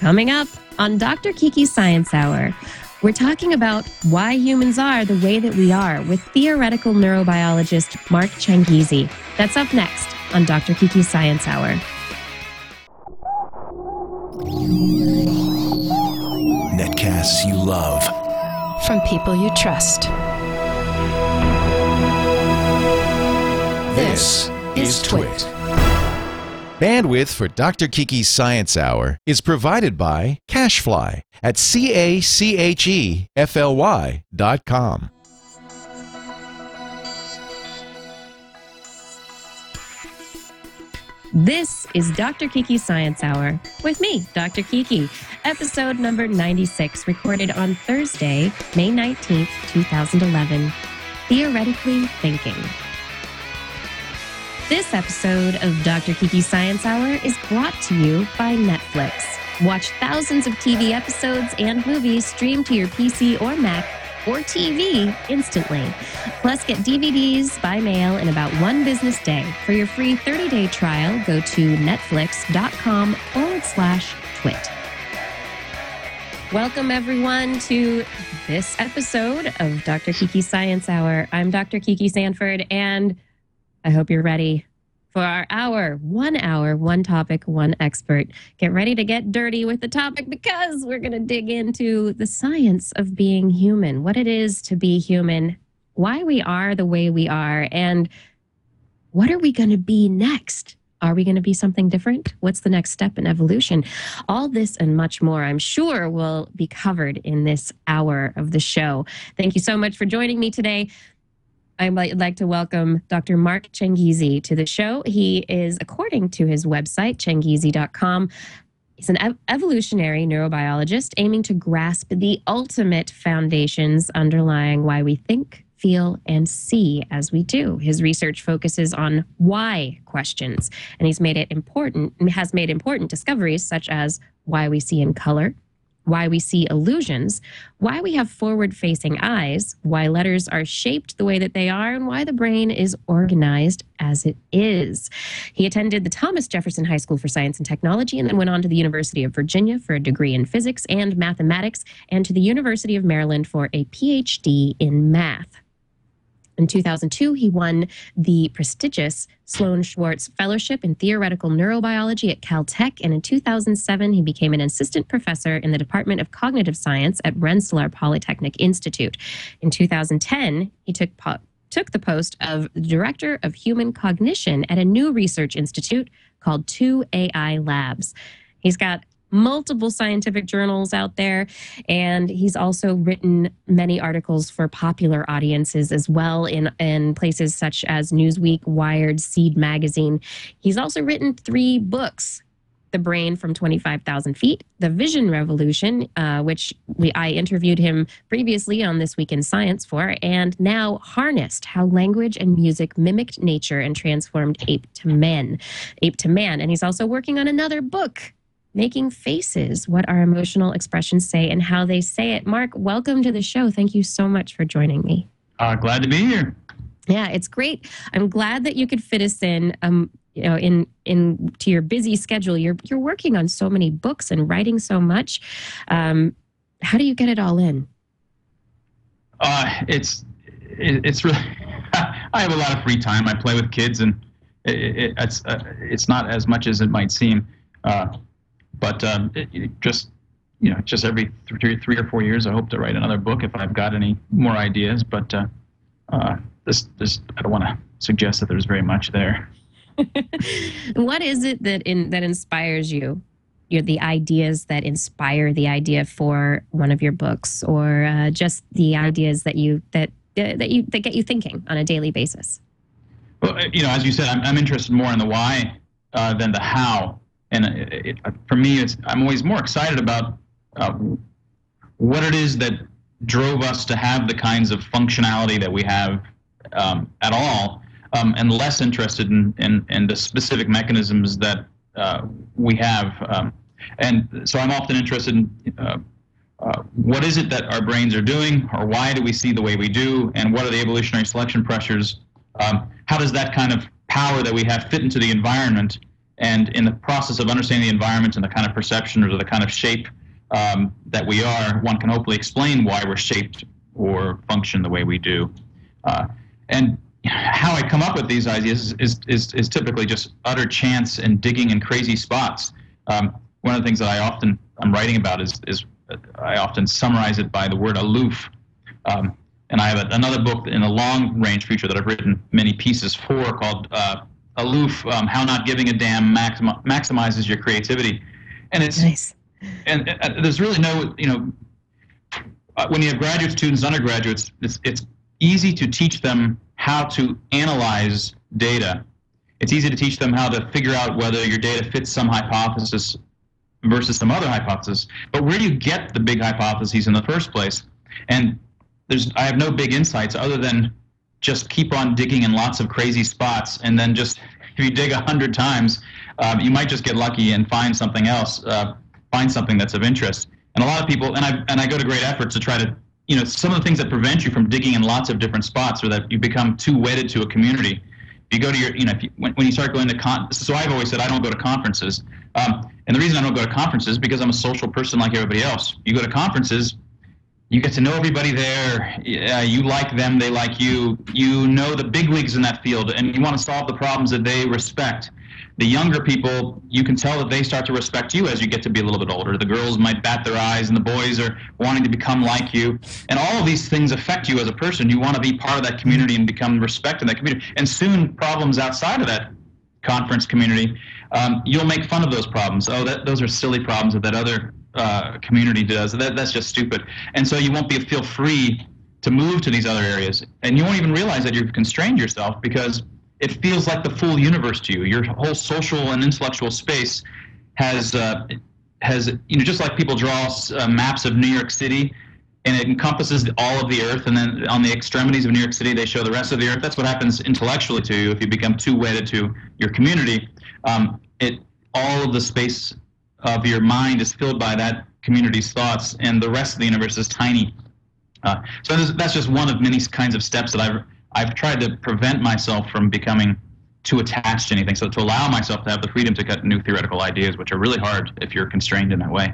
Coming up on Dr. Kiki's Science Hour, we're talking about why humans are the way that we are with theoretical neurobiologist Mark Changizi. That's up next on Dr. Kiki's Science Hour. Netcasts you love. From people you trust. This is Twit. Bandwidth for Dr. Kiki's Science Hour is provided by CacheFly at C-A-C-H-E-F-L-Y dot com. This is Dr. Kiki's Science Hour with me, Dr. Kiki, episode number 96, recorded on Thursday, May 19th, 2011. Theoretically Thinking. This episode of Dr. Kiki Science Hour is brought to you by Netflix. Watch thousands of TV episodes and movies streamed to your PC or Mac or TV instantly. Plus, get DVDs by mail in about one business day. For your free 30 day trial, go to netflix.com forward slash twit. Welcome, everyone, to this episode of Dr. Kiki Science Hour. I'm Dr. Kiki Sanford, and I hope you're ready for our hour. One hour, one topic, one expert. Get ready to get dirty with the topic because we're going to dig into the science of being human, what it is to be human, why we are the way we are, and what are we going to be next? Are we going to be something different? What's the next step in evolution? All this and much more, I'm sure, will be covered in this hour of the show. Thank you so much for joining me today. I'd like to welcome Dr. Mark Changizi to the show. He is, according to his website, changizi.com, He's an ev- evolutionary neurobiologist aiming to grasp the ultimate foundations underlying why we think, feel, and see as we do. His research focuses on why questions, and he's made it important, has made important discoveries such as why we see in color, why we see illusions, why we have forward facing eyes, why letters are shaped the way that they are, and why the brain is organized as it is. He attended the Thomas Jefferson High School for Science and Technology and then went on to the University of Virginia for a degree in physics and mathematics and to the University of Maryland for a PhD in math. In 2002, he won the prestigious Sloan Swartz Fellowship in Theoretical Neurobiology at Caltech. And in 2007, he became an assistant professor in the Department of Cognitive Science at Rensselaer Polytechnic Institute. In 2010, he took, po- took the post of Director of Human Cognition at a new research institute called 2AI Labs. He's got multiple scientific journals out there. And he's also written many articles for popular audiences as well in, in places such as Newsweek, Wired, Seed Magazine. He's also written three books. The Brain from 25,000 Feet, The Vision Revolution, uh, which we, I interviewed him previously on This Week in Science for, and now Harnessed How Language and Music Mimicked Nature and Transformed Ape to Man. Ape to Man. And he's also working on another book making faces, what our emotional expressions say and how they say it. Mark, welcome to the show. Thank you so much for joining me. Uh, glad to be here. Yeah, it's great. I'm glad that you could fit us in. Um, you know, in in to your busy schedule, you're you're working on so many books and writing so much. Um, how do you get it all in? Uh, it's it, it's really. I have a lot of free time. I play with kids, and it, it, it's uh, it's not as much as it might seem. Uh, but um, it, it just you know, just every three, three or four years, I hope to write another book if I've got any more ideas. But uh, uh, this, this, I don't want to suggest that there's very much there. what is it that in that inspires you? You're the ideas that inspire the idea for one of your books, or uh, just the ideas that you that uh, that you that get you thinking on a daily basis. Well, you know, as you said, I'm, I'm interested more in the why uh, than the how and it, it, for me, it's I'm always more excited about uh, what it is that drove us to have the kinds of functionality that we have um, at all, um, and less interested in, in, in the specific mechanisms that uh, we have. Um, and so I'm often interested in uh, uh, what is it that our brains are doing, or why do we see the way we do, and what are the evolutionary selection pressures? Um, how does that kind of power that we have fit into the environment? And in the process of understanding the environment and the kind of perception or the kind of shape um, that we are, one can hopefully explain why we're shaped or function the way we do. Uh, and how I come up with these ideas is, is, is, typically just utter chance and digging in crazy spots. Um, one of the things that I often I'm writing about is, is I often summarize it by the word aloof. Um, and I have a, another book in the long range future that I've written many pieces for called uh, Aloof um, How Not Giving a Damn Maxim- Maximizes Your Creativity. And it's nice. And uh, there's really no, you know, uh, when you have graduate students, undergraduates, it's, it's easy to teach them how to analyze data. It's easy to teach them how to figure out whether your data fits some hypothesis versus some other hypothesis. But where do you get the big hypotheses in the first place? And there's I have no big insights other than just keep on digging in lots of crazy spots, and then just if you dig a hundred times, um, you might just get lucky and find something else, uh, find something that's of interest. And a lot of people, and I and I go to great efforts to try to, you know, some of the things that prevent you from digging in lots of different spots, or that you become too wedded to a community. If You go to your, you know, you, when, when you start going to con, so I've always said I don't go to conferences, um, and the reason I don't go to conferences is because I'm a social person like everybody else. You go to conferences, you get to know everybody there. You like them, they like you. You know the big leagues in that field, and you want to solve the problems that they respect. The younger people, you can tell that they start to respect you as you get to be a little bit older. The girls might bat their eyes, and the boys are wanting to become like you. And all of these things affect you as a person. You want to be part of that community and become respected in that community. And soon, problems outside of that conference community, um, you'll make fun of those problems. Oh, that, those are silly problems that that other uh, community does. That, that's just stupid. And so you won't be feel free to move to these other areas, and you won't even realize that you've constrained yourself because it feels like the full universe to you. Your whole social and intellectual space has uh, has you know just like people draw uh, maps of New York City and it encompasses all of the earth and then on the extremities of new york city they show the rest of the earth that's what happens intellectually to you if you become too wedded to your community um, it all of the space of your mind is filled by that community's thoughts, and the rest of the universe is tiny. Uh, so that's just one of many kinds of steps that I've I've tried to prevent myself from becoming too attached to anything. So to allow myself to have the freedom to cut new theoretical ideas, which are really hard if you're constrained in that way.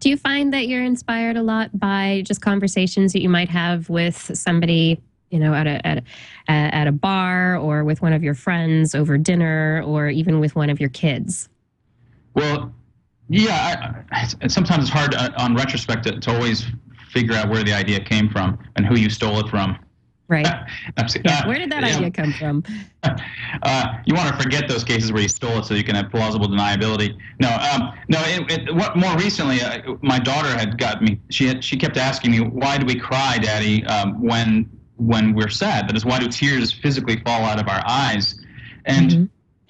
Do you find that you're inspired a lot by just conversations that you might have with somebody, you know, at a at a, at a bar or with one of your friends over dinner or even with one of your kids? Well, yeah, I, I, sometimes it's hard uh, on retrospect to, to, always figure out where the idea came from and who you stole it from. Right. yeah, where did that idea come from? Uh, you want to forget those cases where you stole it so you can have plausible deniability. No, um, no. It, it, what, more recently, uh, my daughter had got me. She had, she kept asking me, "Why do we cry, Daddy, um, when when we're sad? That is, why do tears physically fall out of our eyes?" And mm-hmm.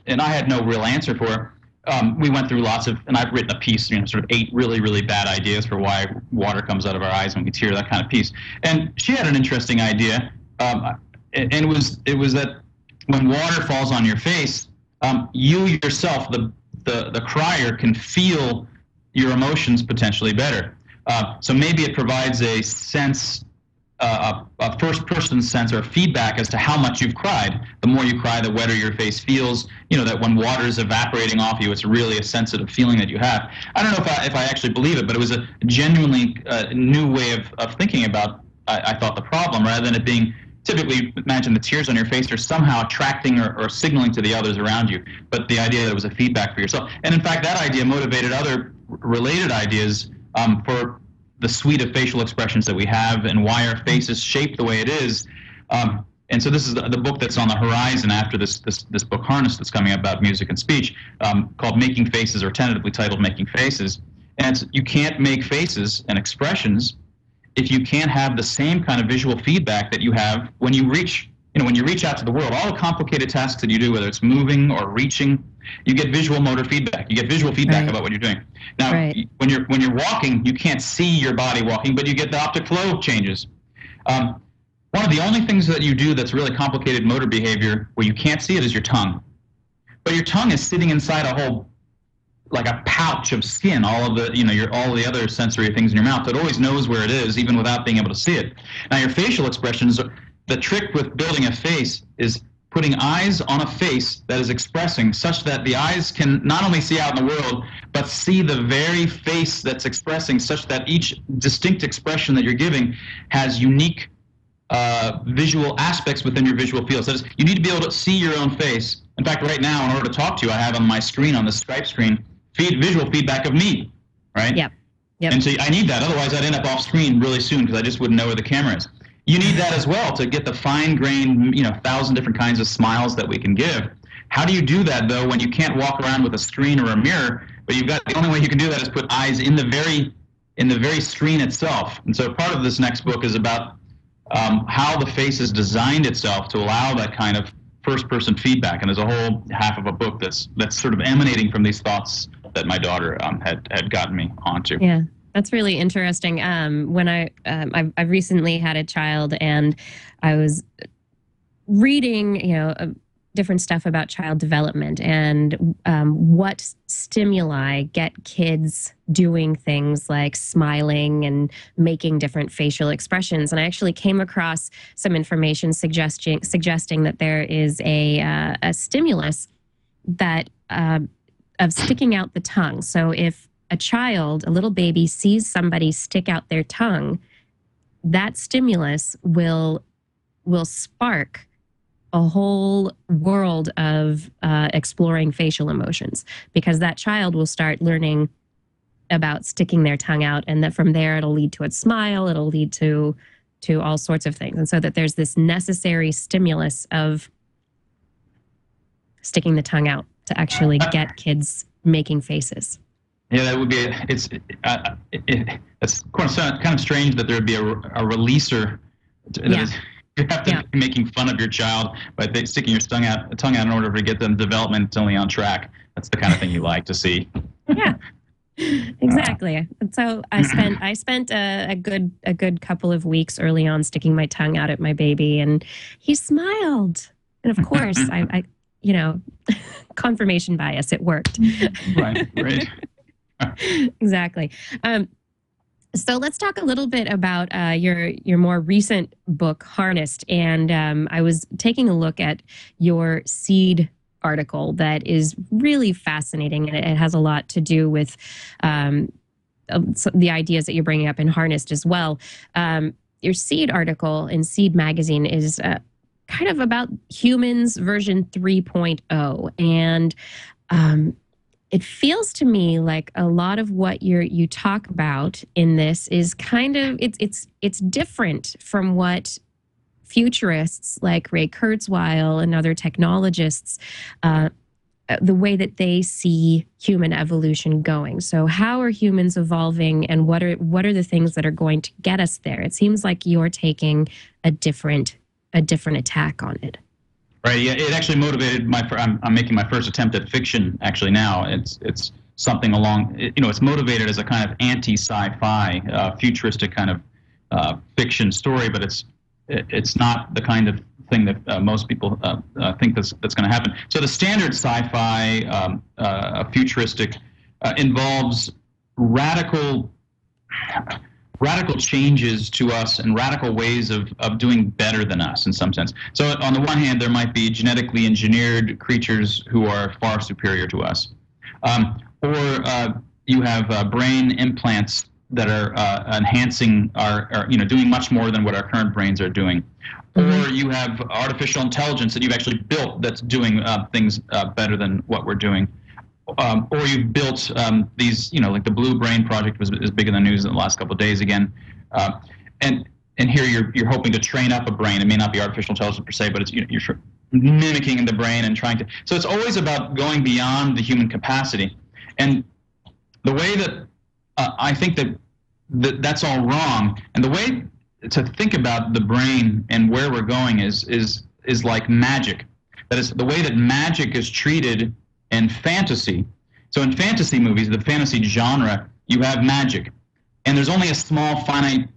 and I had no real answer for her um, we went through lots of, and I've written a piece, you know, sort of eight really, really bad ideas for why water comes out of our eyes when we tear, that kind of piece. And she had an interesting idea, um, and it was it was that when water falls on your face, um, you yourself, the, the the crier, can feel your emotions potentially better. Uh, so maybe it provides a sense a, a first person sense or feedback as to how much you've cried. The more you cry, the wetter your face feels. You know, that when water is evaporating off you, it's really a sensitive feeling that you have. I don't know if I, if I actually believe it, but it was a genuinely uh, new way of, of thinking about, I, I thought, the problem rather than it being typically imagine the tears on your face are somehow attracting or, or, signaling to the others around you. But the idea that it was a feedback for yourself. And in fact, that idea motivated other related ideas um, for the suite of facial expressions that we have and why our face is shaped the way it is. Um, and so this is the, the, book that's on the horizon after this, this, this book harness that's coming about music and speech um, called making faces or tentatively titled making faces and you can't make faces and expressions if you can't have the same kind of visual feedback that you have when you reach you know when you reach out to the world all the complicated tasks that you do whether it's moving or reaching you get visual motor feedback. You get visual feedback right. about what you're doing. Now, right. when you're when you're walking, you can't see your body walking, but you get the optic flow changes. Um, one of the only things that you do that's really complicated motor behavior where you can't see it is your tongue. But your tongue is sitting inside a whole like a pouch of skin, all of the you know your all the other sensory things in your mouth. It always knows where it is, even without being able to see it. Now your facial expressions, the trick with building a face is putting eyes on a face that is expressing such that the eyes can not only see out in the world, but see the very face that's expressing such that each distinct expression that you're giving has unique uh, visual aspects within your visual field. So that is, you need to be able to see your own face. In fact, right now, in order to talk to you, I have on my screen, on the Skype screen, feed, visual feedback of me, right? Yep. Yep. And so I need that. Otherwise, I'd end up off screen really soon because I just wouldn't know where the camera is. You need that as well to get the fine grained, you know, thousand different kinds of smiles that we can give. How do you do that though when you can't walk around with a screen or a mirror, but you've got the only way you can do that is put eyes in the very in the very screen itself. And so part of this next book is about um, how the face has designed itself to allow that kind of first person feedback. And there's a whole half of a book that's that's sort of emanating from these thoughts that my daughter um, had had gotten me onto. Yeah. That's really interesting. Um, when I um, I've, I've recently had a child, and I was reading, you know, uh, different stuff about child development and um, what stimuli get kids doing things like smiling and making different facial expressions. And I actually came across some information suggesting suggesting that there is a uh, a stimulus that uh, of sticking out the tongue. So if a child, a little baby, sees somebody stick out their tongue, that stimulus will will spark a whole world of uh, exploring facial emotions because that child will start learning about sticking their tongue out and that from there it'll lead to a smile it'll lead to to all sorts of things. And so that there's this necessary stimulus of sticking the tongue out to actually get kids making faces yeah, that would be. It's uh, it, it, it's kind of strange that there would be a, a releaser. Yeah. Is, you have to Yeah. be making fun of your child by sticking your tongue out, tongue out in order to get them developmentally on track. That's the kind of thing you like to see. yeah exactly and so i spent i spent a, a good a good couple of weeks early on sticking my tongue out at my baby and he smiled and of course i, I you know confirmation bias it worked Right, right. Exactly. Um, so let's talk a little bit about uh, your your more recent book harnessed and um, i was taking a look at your seed article that is really fascinating and it has a lot to do with um, uh, the ideas that you're bringing up in harnessed as well. Um, your seed article in seed magazine is uh, kind of about humans version 3.0 and um, it feels to me like a lot of what you you talk about in this is kind of it's it's it's different from what futurists like Ray Kurzweil and other technologists uh, the way that they see human evolution going. So how are humans evolving and what are what are the things that are going to get us there? It seems like you're taking a different a different attack on it. Right. Yeah. It actually motivated my. I'm, I'm making my first attempt at fiction actually now. It's it's something along. You know, it's motivated as a kind of anti-sci-fi, uh, futuristic kind of uh, fiction story, but it's it, it's not the kind of thing that uh, most people uh, uh, think that's that's going to happen. So the standard sci-fi, um, uh, futuristic, involves radical radical changes to us and radical ways of, of doing better than us in some sense. So on the one hand, there might be genetically engineered creatures who are far superior to us. Um, or uh, you have uh, brain implants that are uh, enhancing our, our, you know, doing much more than what our current brains are doing. Or you have artificial intelligence that you've actually built that's doing uh, things uh, better than what we're doing um, or you've built um, these, you know, like the Blue Brain project was is big in the news in the last couple of days again, uh, and and here you're you're hoping to train up a brain. It may not be artificial intelligence per se, but it's you know, you're mimicking the brain and trying to. So it's always about going beyond the human capacity, and the way that uh, I think that, that that's all wrong, and the way to think about the brain and where we're going is is is like magic. That is the way that magic is treated in fantasy. So in fantasy movies, the fantasy genre, you have magic, and there's only a small finite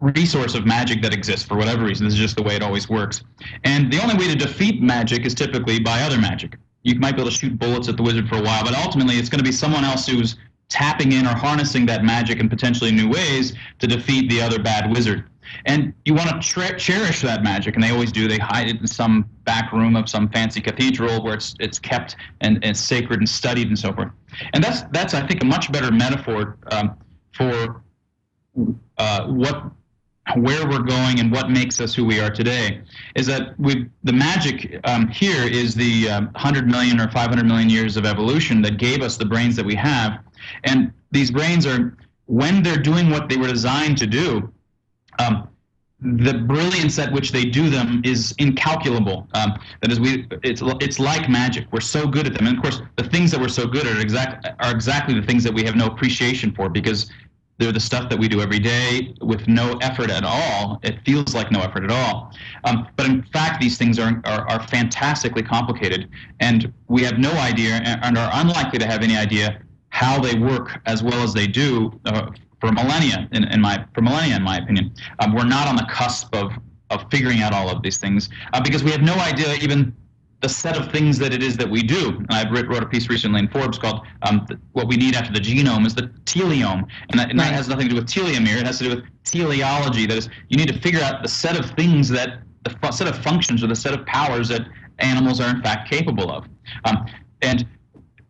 resource of magic that exists for whatever reason. This is just the way it always works. And the only way to defeat magic is typically by other magic. You might be able to shoot bullets at the wizard for a while, but ultimately it's going to be someone else who's tapping in or harnessing that magic in potentially new ways to defeat the other bad wizard. And you want to tre- cherish that magic, and they always do. They hide it in some back room of some fancy cathedral where it's it's kept and, and sacred and studied and so forth. And that's that's I think a much better metaphor um, for uh, what where we're going and what makes us who we are today is that we the magic um, here is the um, 100 million or 500 million years of evolution that gave us the brains that we have and these brains are when they're doing what they were designed to do um, the brilliance at which they do them is incalculable. Um, that is, we it's it's like magic. We're so good at them, and of course, the things that we're so good at are exact are exactly the things that we have no appreciation for because they're the stuff that we do every day with no effort at all. It feels like no effort at all. Um, but in fact, these things are, are, are fantastically complicated, and we have no idea and are unlikely to have any idea how they work as well as they do uh, for millennia, in, in, my for millennia, in my opinion. Um, we're not on the cusp of of figuring out all of these things uh, because we have no idea even the set of things that it is that we do. And I wrote a piece recently in Forbes called um, "What We Need After the Genome" is the teleome, and that, and that has nothing to do with telomere. It has to do with teleology. That is, you need to figure out the set of things that the set of functions or the set of powers that animals are in fact capable of. Um, and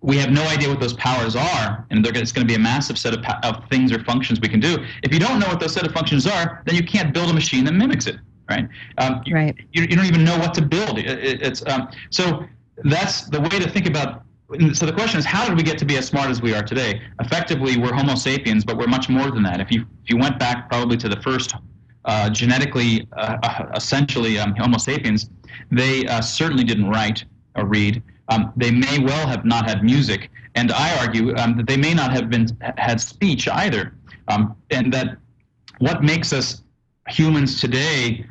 we have no idea what those powers are, and it's going to be a massive set of, of things or functions we can do. If you don't know what those set of functions are, then you can't build a machine that mimics it, right? Um, you, right. You, you, don't even know what to build. It, it, it's um, so that's the way to think about. So the question is, how did we get to be as smart as we are today? Effectively, we're Homo sapiens, but we're much more than that. If you if you went back probably to the first uh, genetically, uh, uh essentially um, Homo sapiens, they uh, certainly didn't write or read. Um, they may well have not had music, and I argue um, that they may not have been had speech either, um, and that what makes us humans today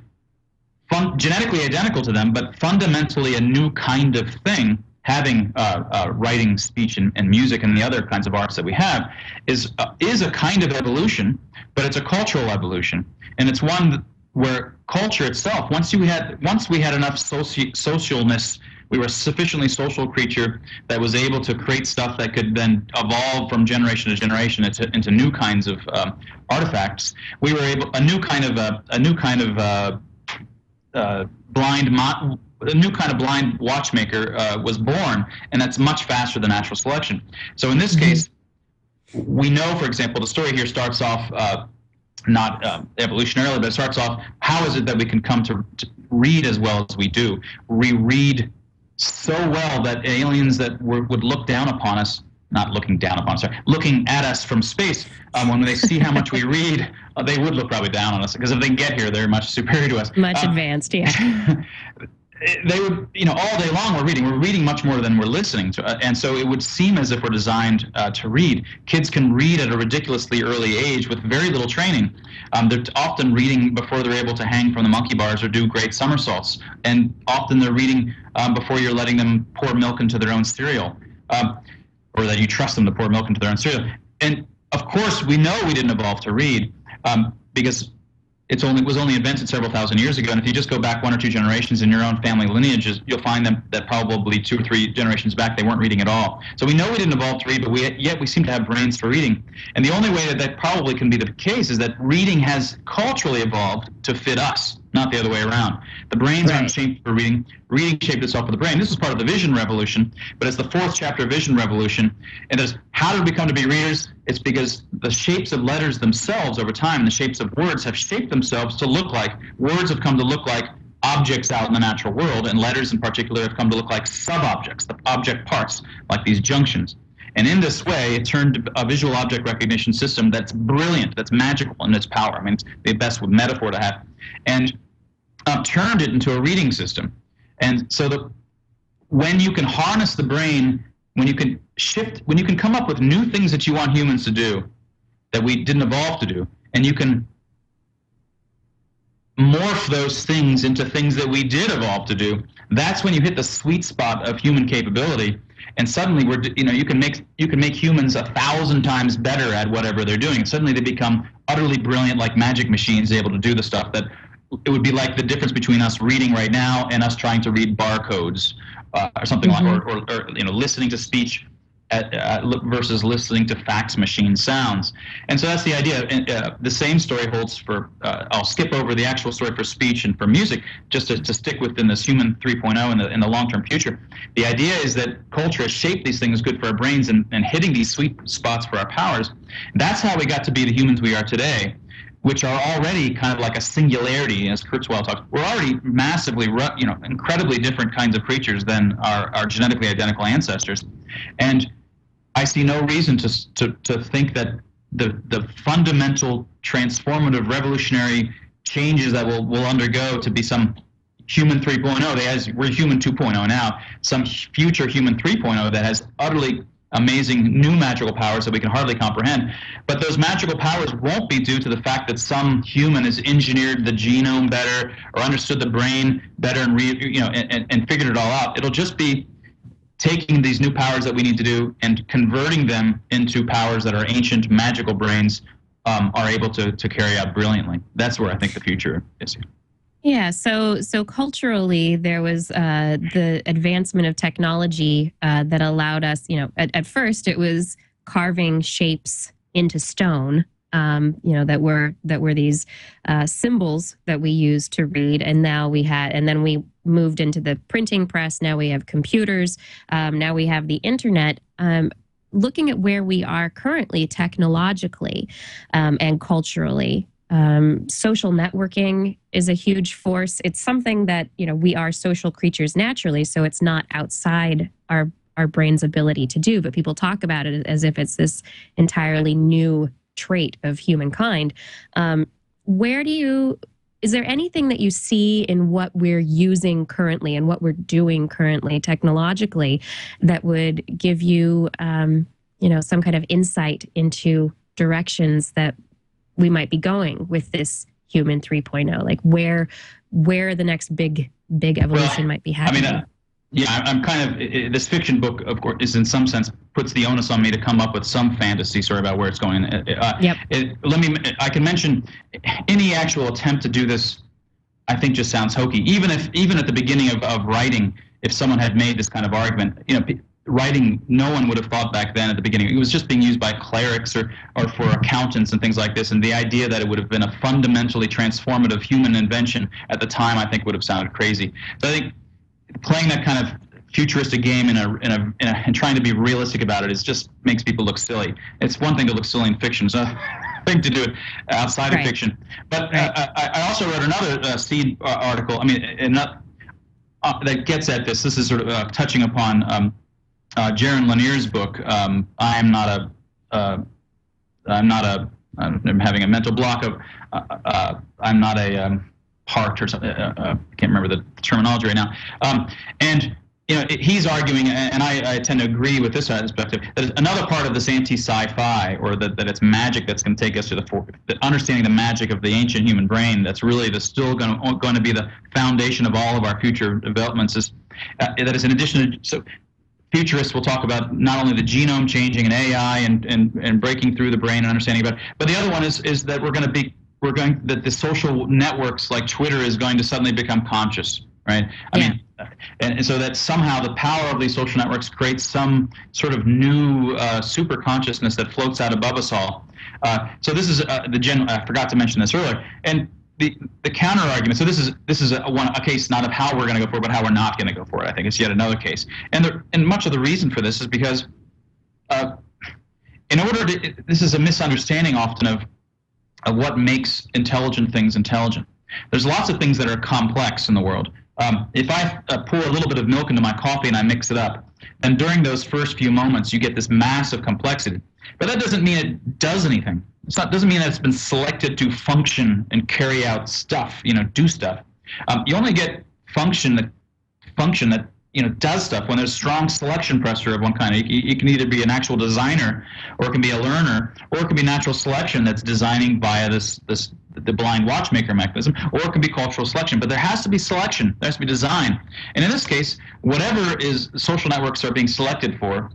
fun- genetically identical to them, but fundamentally a new kind of thing, having uh, uh, writing, speech, and, and, music, and the other kinds of arts that we have, is uh, is a kind of evolution, but it's a cultural evolution, and it's one where culture itself, once you had once we had enough soci- socialness we were a sufficiently social creature that was able to create stuff that could then evolve from generation to generation into, into new kinds of um, artifacts. We were able a new kind of uh, a new kind of uh, uh, blind mo- a new kind of blind watchmaker uh, was born, and that's much faster than natural selection. So in this mm-hmm. case, we know, for example, the story here starts off uh, not uh, evolutionarily, but it starts off how is it that we can come to, to, read as well as we do? We read so well that aliens that were, would look down upon us, not looking down upon, sorry, looking at us from space, um, when they see how much we read, uh, they would look probably down on us because if they get here, they're much superior to us. Much um, advanced, yeah. they would, you know, all day long we're reading. We're reading much more than we're listening to, uh, and so it would seem as if we're designed uh, to read. Kids can read at a ridiculously early age with very little training. Um, they're often reading before they're able to hang from the monkey bars or do great somersaults, and often they're reading um, before you're letting them pour milk into their own cereal, um, or that you trust them to pour milk into their own cereal. And of course, we know we didn't evolve to read um, because it's only was only invented several thousand years ago. And if you just go back one or two generations in your own family lineages, you'll find them that probably two or three generations back they weren't reading at all. So we know we didn't evolve to read, but we yet we seem to have brains for reading. And the only way that that probably can be the case is that reading has culturally evolved to fit us not the other way around. The brains right. aren't shaped for reading. Reading shaped itself for the brain. This is part of the vision revolution, but it's the fourth chapter of vision revolution. And there's how did we come to be readers? It's because the shapes of letters themselves over time, the shapes of words have shaped themselves to look like words have come to look like objects out in the natural world, and letters in particular have come to look like sub-objects, the object parts, like these junctions. And in this way, it turned a visual object recognition system that's brilliant, that's magical in its power. I mean, it's the best metaphor to have. And uh, turned it into a reading system. And so the, when you can harness the brain, when you can shift, when you can come up with new things that you want humans to do that we didn't evolve to do, and you can morph those things into things that we did evolve to do, that's when you hit the sweet spot of human capability. And suddenly, we're you know you can make you can make humans a thousand times better at whatever they're doing. And suddenly, they become utterly brilliant, like magic machines, able to do the stuff that it would be like the difference between us reading right now and us trying to read barcodes uh, or something mm-hmm. like, or, or, or, you know, listening to speech at, versus listening to fax machine sounds. And so that's the idea. And, uh, the same story holds for, uh, I'll skip over the actual story for speech and for music, just to, to stick within this human 3.0 in the, in the long term future. The idea is that culture has shaped these things good for our brains and, and hitting these sweet spots for our powers. That's how we got to be the humans we are today which are already kind of like a singularity, as Kurzweil talks. We're already massively, you know, incredibly different kinds of creatures than our, our genetically identical ancestors. And I see no reason to, to, to think that the, the fundamental, transformative, revolutionary changes that we'll, we'll undergo to be some human 3.0, They has, we're human 2.0 now, some future human 3.0 that has utterly amazing new magical powers that we can hardly comprehend. But those magical powers won't be due to the fact that some human has engineered the genome better or understood the brain better and re, you know and, and figured it all out. It'll just be taking these new powers that we need to do and converting them into powers that our ancient magical brains um, are able to, to carry out brilliantly. That's where I think the future is. Yeah, so so culturally, there was uh, the advancement of technology uh, that allowed us. You know, at, at first it was carving shapes into stone. Um, you know that were that were these uh, symbols that we used to read, and now we had, and then we moved into the printing press. Now we have computers. Um, now we have the internet. Um, looking at where we are currently technologically um, and culturally, um, social networking is a huge force. It's something that you know we are social creatures naturally, so it's not outside our our brain's ability to do. But people talk about it as if it's this entirely new trait of humankind. Um, where do you? Is there anything that you see in what we're using currently and what we're doing currently technologically that would give you, um, you know, some kind of insight into directions that we might be going with this human 3.0 like where where the next big big evolution well, might be happening I mean, uh, yeah i'm kind of this fiction book of course is in some sense puts the onus on me to come up with some fantasy story about where it's going. Uh, uh yep. It, let me i can mention any actual attempt to do this i think just sounds hokey. Even if even at the beginning of, of writing if someone had made this kind of argument you know writing no one would have thought back then at the beginning. It was just being used by clerics or, or for accountants and things like this. And the idea that it would have been a fundamentally transformative human invention at the time, I think would have sounded crazy. So I think playing that kind of futuristic game in a, in a, in a and trying to be realistic about it is just makes people look silly. It's one thing to look silly in fiction. So thing to do it outside right. of fiction. But uh, I, I, also wrote another uh, seed uh, article. I mean, not, uh, that gets at this. This is sort of uh, touching upon um, uh, Jaron Lanier's book, um, I am not a, uh, I'm not a, I'm having a mental block of, uh, uh I'm not a um, heart or something. Uh, uh, I can't remember the terminology right now. Um, and you know, he's arguing, and I, I, tend to agree with this perspective, that another part of this anti-sci-fi, or that, that it's magic that's going to take us to the understanding the magic of the ancient human brain, that's really the, still going to, going to be the foundation of all of our future developments, is uh, that is in addition to, so futurists will talk about not only the genome changing and AI and, and, and breaking through the brain and understanding about it, but the other one is, is that we're going to be we're going that the social networks like Twitter is going to suddenly become conscious, right? I yeah. mean, and, so that somehow the power of these social networks creates some sort of new uh, super consciousness that floats out above us all. Uh, so this is uh, the gen. I forgot to mention this earlier, and the, the counter argument. So this is this is a, one a case not of how we're going to go for it, but how we're not going to go for it. I think it's yet another case, and the, and much of the reason for this is because, uh, in order to this is a misunderstanding often of, of what makes intelligent things intelligent. There's lots of things that are complex in the world. Um, if I uh, pour a little bit of milk into my coffee and I mix it up, then during those first few moments you get this massive complexity. But that doesn't mean it does anything. It's not doesn't mean that it's been selected to function and carry out stuff, you know, do stuff. Um, you only get function that function that you know does stuff when there's strong selection pressure of one kind. It can either be an actual designer, or it can be a learner, or it can be natural selection that's designing via this this the blind watchmaker mechanism, or it can be cultural selection. But there has to be selection. There has to be design. And in this case, whatever is social networks are being selected for,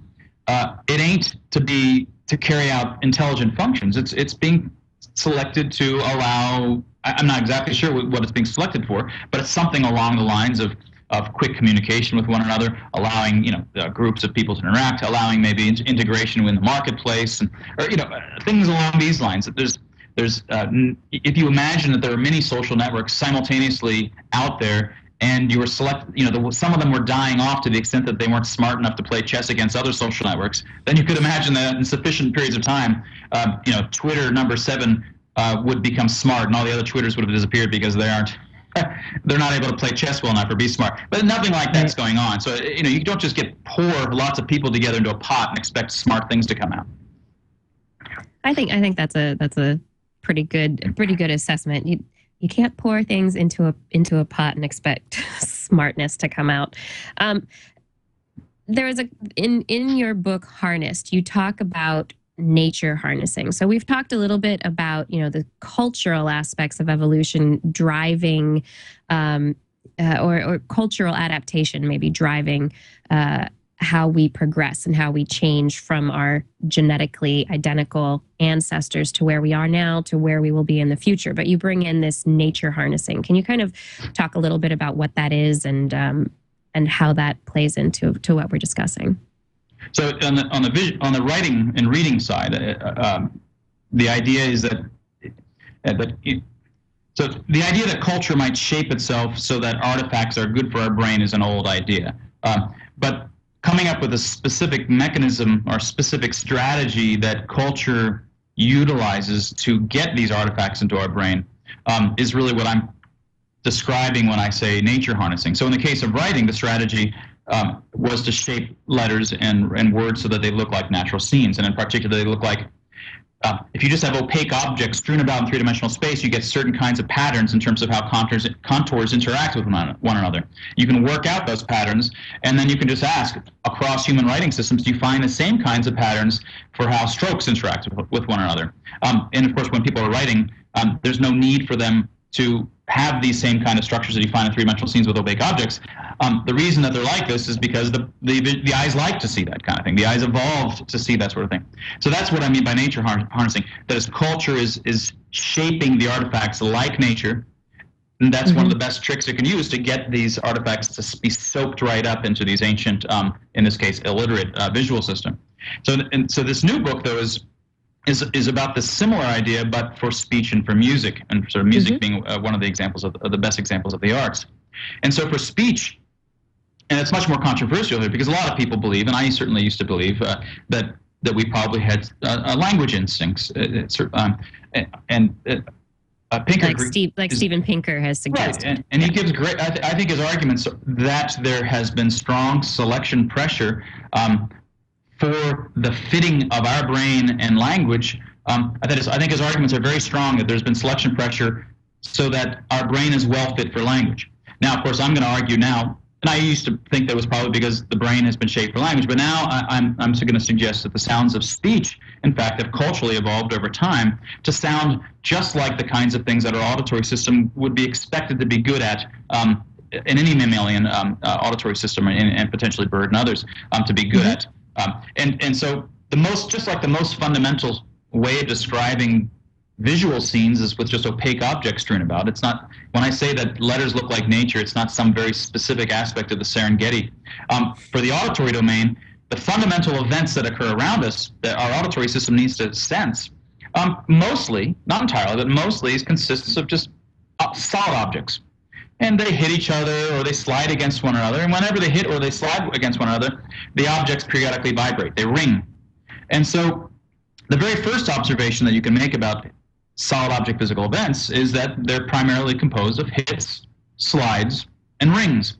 uh, it ain't to be to carry out intelligent functions. It's it's being selected to allow. I'm not exactly sure what it's being selected for, but it's something along the lines of of quick communication with one another, allowing you know uh, groups of people to interact, allowing maybe in- integration in the marketplace, and or you know things along these lines. That There's there's uh, if you imagine that there are many social networks simultaneously out there and you were select you know the, some of them were dying off to the extent that they weren't smart enough to play chess against other social networks then you could imagine that in sufficient periods of time um, you know twitter number seven uh, would become smart and all the other twitters would have disappeared because they aren't they're not able to play chess well enough or be smart. But nothing like that's going on. So you know you don't just get pour lots of people together into a pot and expect smart things to come out. I think i think that's a that's a pretty good pretty good assessment you, you can't pour things into a into a pot and expect smartness to come out. Um, there is a in in your book Harnessed, you talk about nature harnessing. So we've talked a little bit about you know the cultural aspects of evolution driving. Um, uh, or, or, cultural adaptation, maybe driving uh, how we progress and how we change from our genetically identical ancestors to where we are now to where we will be in the future. But you bring in this nature harnessing. Can you kind of talk a little bit about what that is and um, and how that plays into to what we're discussing? So on the on the on the writing and reading side, uh, um, the idea is that uh, that. It, so the idea that culture might shape itself so that artifacts are good for our brain is an old idea. Um, but coming up with a specific mechanism or specific strategy that culture utilizes to get these artifacts into our brain um, is really what I'm describing when I say nature harnessing. So in the case of writing, the strategy um, was to shape letters and, and words so that they look like natural scenes, and in particular, they look like uh, if you just have opaque objects strewn about in three-dimensional space, you get certain kinds of patterns in terms of how contours, contours interact with one, another. You can work out those patterns, and then you can just ask, across human writing systems, do you find the same kinds of patterns for how strokes interact with, with one another? Um, and of course, when people are writing, um, there's no need for them to have these same kind of structures that you find in three-dimensional scenes with opaque objects. Um, the reason that they're like this is because the, the, the eyes like to see that kind of thing. The eyes evolved to see that sort of thing. So that's what I mean by nature harnessing. That is, culture is is shaping the artifacts like nature, and that's mm-hmm. one of mm-hmm. the best tricks it can use to get these artifacts to be soaked right up into these ancient, um, in this case, illiterate uh, visual system. So, and so this new book though is is is about the similar idea, but for speech and for music, and sort of music mm-hmm. being uh, one of the examples of, of the best examples of the arts. And so for speech, and it's much more controversial here because a lot of people believe, and I certainly used to believe, uh, that that we probably had uh, language instincts. Uh, um, and uh, Pinker, like, Steve, like is, Steven Pinker has suggested, right, and, and yeah. he gives great. I, th- I, think his arguments that there has been strong selection pressure um, for the fitting of our brain and language. Um, I, think I think his arguments are very strong that there's been selection pressure so that our brain is well fit for language. Now, of course, I'm going to argue now, and I used to think that was probably because the brain has been shaped for language, but now I, am I'm, I'm going to suggest that the sounds of speech, in fact, have culturally evolved over time to sound just like the kinds of things that our auditory system would be expected to be good at um, in any mammalian um, uh, auditory system and, and, potentially bird and others um, to be good mm-hmm. at. Um, and, and so the most, just like the most fundamental way of describing visual scenes is with just opaque objects strewn about. It's not, when I say that letters look like nature, it's not some very specific aspect of the Serengeti. Um, for the auditory domain, the fundamental events that occur around us that our auditory system needs to sense, um, mostly, not entirely, but mostly consists of just uh, solid objects and they hit each other or they slide against one another. And whenever they hit or they slide against one another, the objects periodically vibrate, they ring. And so the very first observation that you can make about solid object physical events is that they're primarily composed of hits, slides, and rings.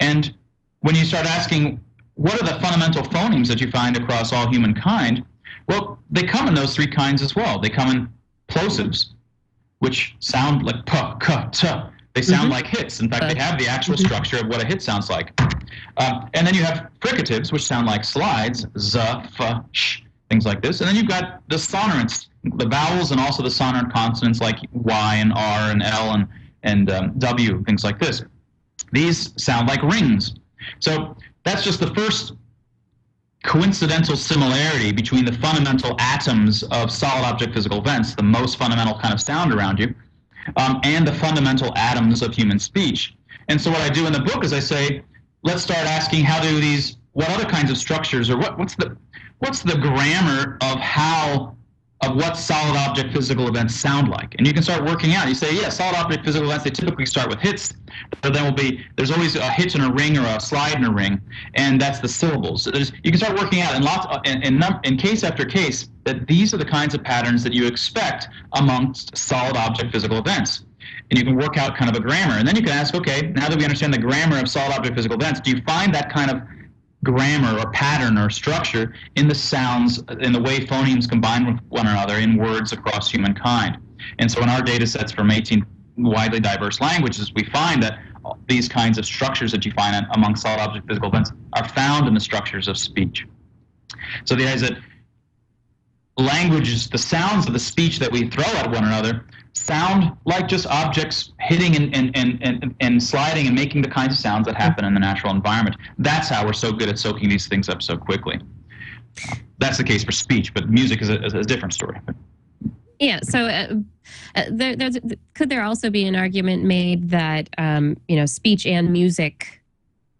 And when you start asking, what are the fundamental phonemes that you find across all humankind? Well, they come in those three kinds as well. They come in plosives, which sound like p, k, t, they sound mm-hmm. like hits. In fact, they have the actual mm-hmm. structure of what a hit sounds like. Um, and then you have fricatives, which sound like slides, z, f, sh, things like this. And then you've got the sonorants, the vowels, and also the sonorant consonants like y and r and l and, and um, w, things like this. These sound like rings. So that's just the first coincidental similarity between the fundamental atoms of solid object physical events, the most fundamental kind of sound around you, um, and the fundamental atoms of human speech. And so what I do in the book is I say, let's start asking how do these, what other kinds of structures or what, what's the, what's the grammar of how of what solid object physical events sound like. And you can start working out. You say, yeah, solid object physical events, they typically start with hits, but then will be, there's always a hit in a ring or a slide in a ring, and that's the syllables. There's, you can start working out in lots, in, in, in case after case, that these are the kinds of patterns that you expect amongst solid object physical events. And you can work out kind of a grammar. And then you can ask, okay, now that we understand the grammar of solid object physical events, do you find that kind of grammar or pattern or structure in the sounds, in the way phonemes combine with one another in words across humankind. And so in our data sets from 18 widely diverse languages, we find that these kinds of structures that you find among solid object physical events are found in the structures of speech. So the idea is that languages, the sounds of the speech that we throw at one another, sound like just objects hitting and, and, and, and, and sliding and making the kinds of sounds that happen in the natural environment. That's how we're so good at soaking these things up so quickly. That's the case for speech, but music is a, a different story. Yeah. So, uh, uh, could there also be an argument made that um, you know speech and music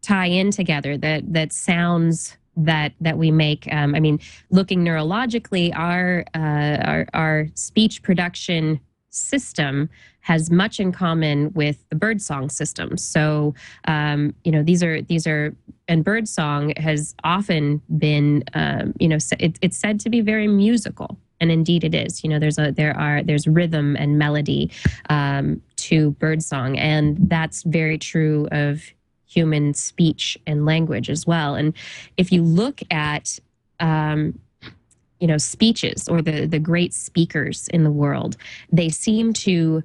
tie in together? That that sounds that that we make. Um, I mean, looking neurologically, our uh, our our speech production system has much in common with the birdsong system. So, um, you know, these are these are and birdsong has often been, um, you know, it, it's said to be very musical, and indeed it is. You know, there's a there are there's rhythm and melody um, to birdsong, and that's very true of human speech and language as well. And if you look at um, you know speeches or the the great speakers in the world. They seem to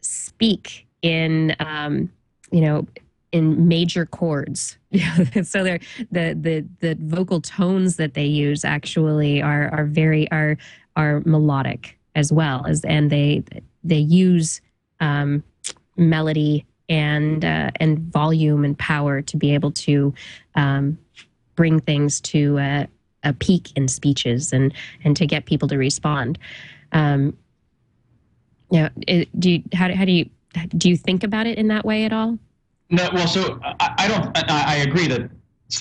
speak in um, you know in major chords. So they're the the the vocal tones that they use actually are are very are are melodic as well as and they they use um, melody and uh, and volume and power to be able to um, bring things to uh, a peak in speeches and and to get people to respond. Um, you know, do you, how, how do you do you think about it in that way at all? No, well, so I, I don't. I, I, agree that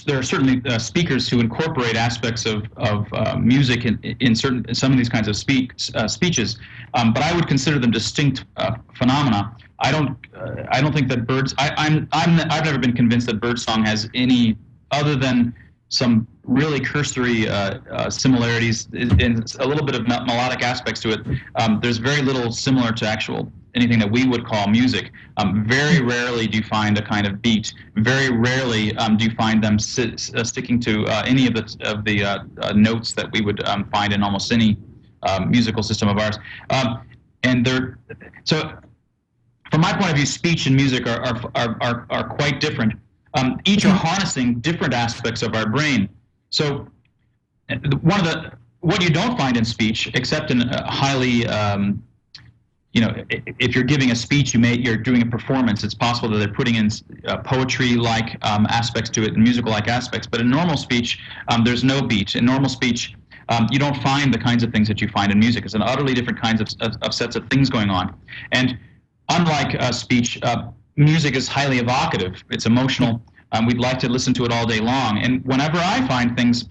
there are certainly uh, speakers who incorporate aspects of of uh, music in, in certain some of these kinds of speak uh, speeches, um, but I would consider them distinct uh, phenomena. I don't. Uh, I don't think that birds. I, I'm. I'm. I've never been convinced that birdsong has any other than some really cursory uh, uh, similarities and a little bit of melodic aspects to it. Um, there's very little similar to actual anything that we would call music. Um, very rarely do you find a kind of beat. Very rarely um, do you find them sit, uh, sticking to uh, any of the of the uh, uh, notes that we would um, find in almost any um, musical system of ours. Um, and they're so. From my point of view, speech and music are, are, are, are, quite different. Each are harnessing different aspects of our brain. So one of the what you don't find in speech, except in a highly um, you know, if you're giving a speech, you may you're doing a performance. It's possible that they're putting in uh, poetry-like um, aspects to it and musical-like aspects. But in normal speech, um, there's no beat. In normal speech, um, you don't find the kinds of things that you find in music. It's an utterly different kinds of, of, of sets of things going on. And unlike uh, speech, uh, music is highly evocative. It's emotional. Um, we'd like to listen to it all day long. And whenever I find things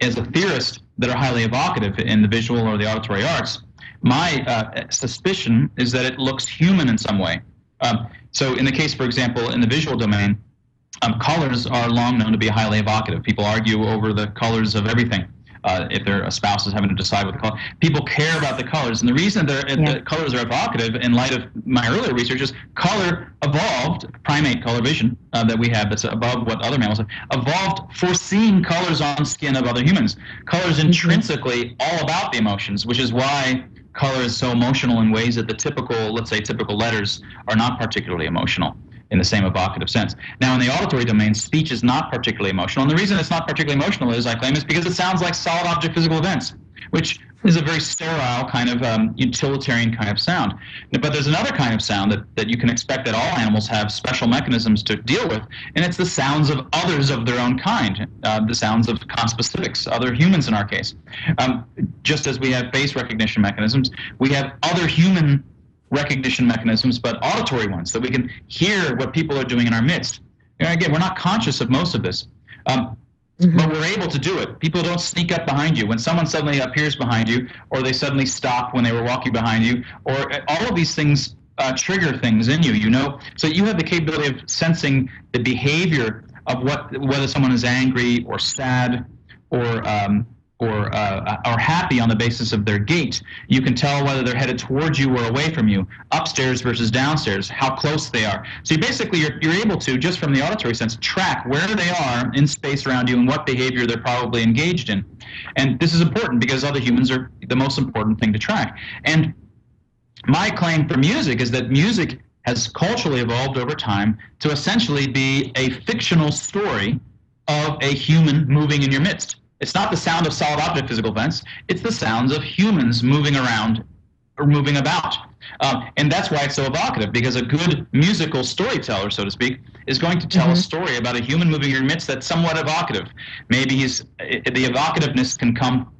as a theorist that are highly evocative in the visual or the auditory arts, my uh, suspicion is that it looks human in some way. Um, so, in the case, for example, in the visual domain, um, colors are long known to be highly evocative. People argue over the colors of everything uh, if their spouse is having to decide what the color. People care about the colors, and the reason yeah. the colors are evocative, in light of my earlier research, is color evolved. Primate color vision uh, that we have that's above what other mammals have evolved for seeing colors on skin of other humans. Color is mm-hmm. intrinsically all about the emotions, which is why color is so emotional in ways that the typical, let's say, typical letters are not particularly emotional in the same evocative sense. Now, in the auditory domain, speech is not particularly emotional. And the reason it's not particularly emotional is, I claim, is because it sounds like solid object physical events, which is a very sterile kind of um, utilitarian kind of sound. But there's another kind of sound that, that you can expect that all animals have special mechanisms to deal with, and it's the sounds of others of their own kind, uh, the sounds of conspecifics, other humans in our case. Um, just as we have face recognition mechanisms, we have other human recognition mechanisms, but auditory ones, that we can hear what people are doing in our midst. And again, we're not conscious of most of this. Um, But we're able to do it. People don't sneak up behind you. When someone suddenly appears behind you, or they suddenly stop when they were walking behind you, or uh, all of these things uh, trigger things in you, you know? So you have the capability of sensing the behavior of what whether someone is angry or sad or um, or uh, are happy on the basis of their gait. You can tell whether they're headed towards you or away from you, upstairs versus downstairs, how close they are. So you basically you're, you're able to just from the auditory sense track where they are in space around you and what behavior they're probably engaged in. And this is important because other humans are the most important thing to track. And my claim for music is that music has culturally evolved over time to essentially be a fictional story of a human moving in your midst. It's not the sound of solid object physical events, it's the sounds of humans moving around or moving about. Um, and that's why it's so evocative, because a good musical storyteller, so to speak, is going to tell a story about a human moving in your midst that's somewhat evocative. Maybe he's, the evocativeness can come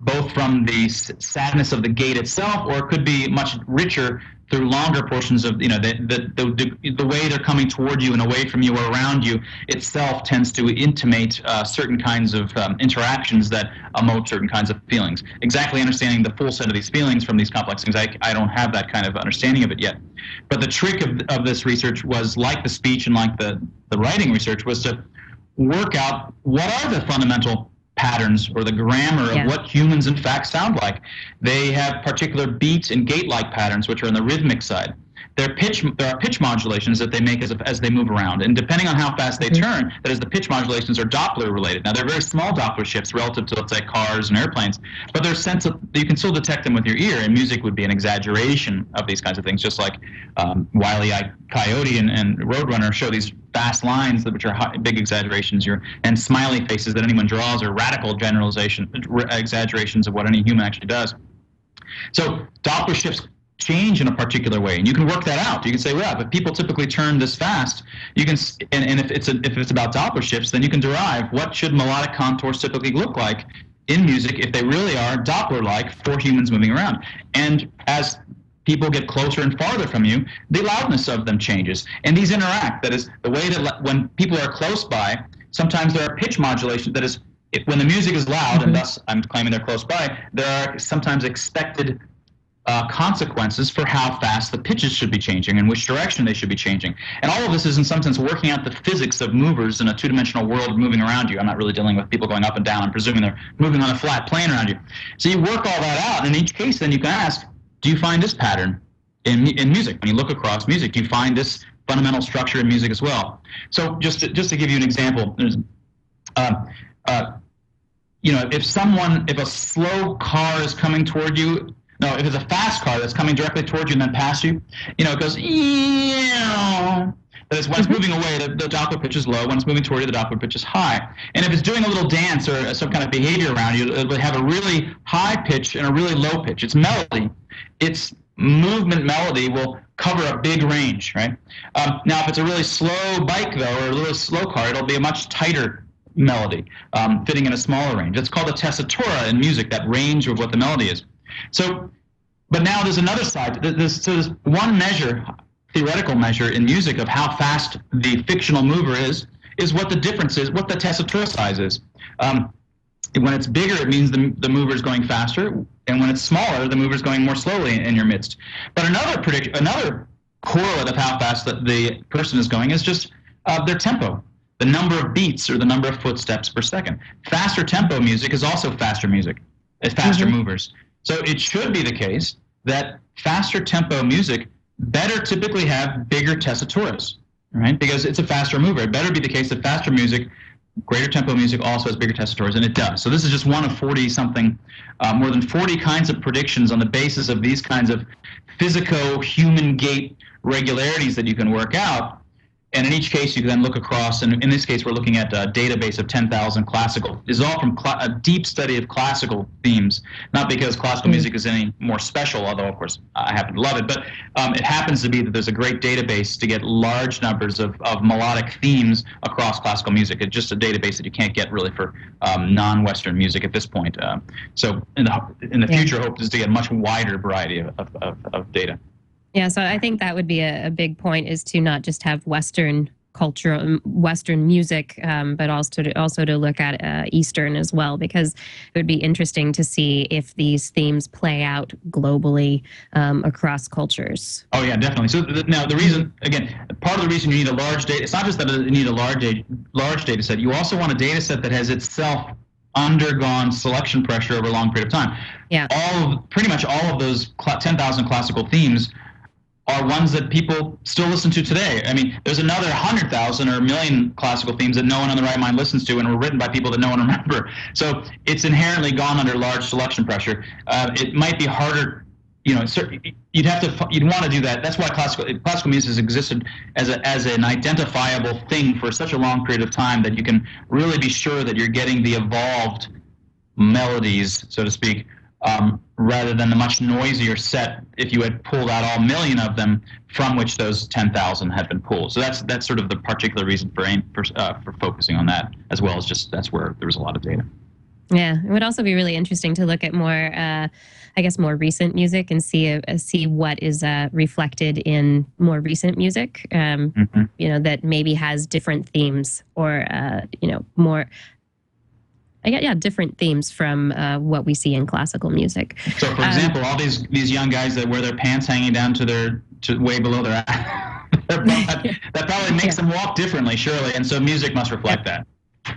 both from the sadness of the gait itself, or it could be much richer through longer portions of you know the the, the, the way they're coming toward you and away from you or around you itself tends to intimate uh, certain kinds of um, interactions that emote certain kinds of feelings. Exactly understanding the full set of these feelings from these complex things, I, I don't have that kind of understanding of it yet. But the trick of, of this research was like the speech and like the, the writing research was to work out what are the fundamental patterns or the grammar Yeah. of what humans in fact sound like. They have particular beats and gait-like patterns, which are on the rhythmic side. Their pitch, there are pitch modulations that they make as, as they move around, and depending on how fast they turn, that is, the pitch modulations are Doppler related. Now they're very small Doppler shifts relative to let's say cars and airplanes, but there's sense of you can still detect them with your ear. And music would be an exaggeration of these kinds of things, just like um, Wiley I Coyote and, and Roadrunner show these fast lines that which are high, big exaggerations. Your and smiley faces that anyone draws are radical generalization, exaggerations of what any human actually does. So Doppler shifts change in a particular way, and you can work that out. You can say, well, if people typically turn this fast, you can, and, and if it's a, if it's about Doppler shifts, then you can derive what should melodic contours typically look like in music if they really are Doppler-like for humans moving around. And as people get closer and farther from you, the loudness of them changes, and these interact. That is the way that when people are close by, sometimes there are pitch modulation. That is, if, when the music is loud, and mm-hmm. thus I'm claiming they're close by, there are sometimes expected uh, consequences for how fast the pitches should be changing and which direction they should be changing. And all of this is, in some sense, working out the physics of movers in a two dimensional world moving around you. I'm not really dealing with people going up and down. I'm presuming they're moving on a flat plane around you. So you work all that out. And in each case, then you can ask, do you find this pattern in, in music? When you look across music, do you find this fundamental structure in music as well? So just to, just to give you an example, um, uh, you know, if someone, if a slow car is coming toward you, no, if it's a fast car that's coming directly toward you and then past you, you know, it goes, "Eeeow." that is when it's moving away, the, the Doppler pitch is low. When it's moving toward you, the Doppler pitch is high. And if it's doing a little dance or some kind of behavior around you, it will have a really high pitch and a really low pitch. It's melody. Its movement melody will cover a big range, right? Um, now, if it's a really slow bike, though, or a little slow car, it'll be a much tighter melody, um, fitting in a smaller range. It's called a tessitura in music, that range of what the melody is. So, but now there's another side. Th- There's, so there's one measure, theoretical measure in music of how fast the fictional mover is, is what the difference is, what the tessitura size is. Um, when it's bigger, it means the, the mover is going faster, and when it's smaller, the mover is going more slowly in your midst. But another predict, another correlate of how fast the, the person is going is just uh, their tempo, the number of beats or the number of footsteps per second. Faster tempo music is also faster music, it's faster movers. So it should be the case that faster tempo music better typically have bigger tessituras, right? Because it's a faster mover. It better be the case that faster music greater tempo music also has bigger tessituras, and it does. So this is just one of 40 something, uh, more than 40 kinds of predictions on the basis of these kinds of physico-human gait regularities that you can work out. And in each case, you can then look across, and in this case, we're looking at a database of 10,000 classical. This is all from cla- a deep study of classical themes, not because classical music is any more special, although, of course, I happen to love it, but um, it happens to be that there's a great database to get large numbers of, of melodic themes across classical music. It's just a database that you can't get really for um, non-Western music at this point. Uh, so in the, in the Yeah. future, hope is to get a much wider variety of, of, of data. Yeah, so I think that would be a, a big point is to not just have Western culture, um, Western music, um, but also to, also to look at uh, Eastern as well, because it would be interesting to see if these themes play out globally um, across cultures. Oh yeah, definitely. So th- now the reason, again, part of the reason you need a large data, it's not just that you need a large data, large data set. You also want a data set that has itself undergone selection pressure over a long period of time. Yeah. All of, pretty much all of those cl- 10,000 classical themes are ones that people still listen to today. I mean, there's another 100,000 or a million classical themes that no one on the right mind listens to and were written by people that no one remember. So it's inherently gone under large selection pressure. Uh, it might be harder, you know, you'd have to, you'd want to do that. That's why classical, classical music has existed as, a, as an identifiable thing for such a long period of time that you can really be sure that you're getting the evolved melodies, so to speak, um, rather than the much noisier set if you had pulled out all million of them from which those 10,000 had been pulled. So that's that's sort of the particular reason for aim, for, uh, for focusing on that, as well as just that's where there was a lot of data. Yeah, it would also be really interesting to look at more, uh, I guess, more recent music and see uh, see what is uh, reflected in more recent music. Um, mm-hmm. You know, that maybe has different themes or uh, you know more yeah different themes from uh, what we see in classical music. So, for um, example, all these these young guys that wear their pants hanging down to their to way below their, their butt, that probably makes yeah. them walk differently, surely, and so music must reflect yeah. that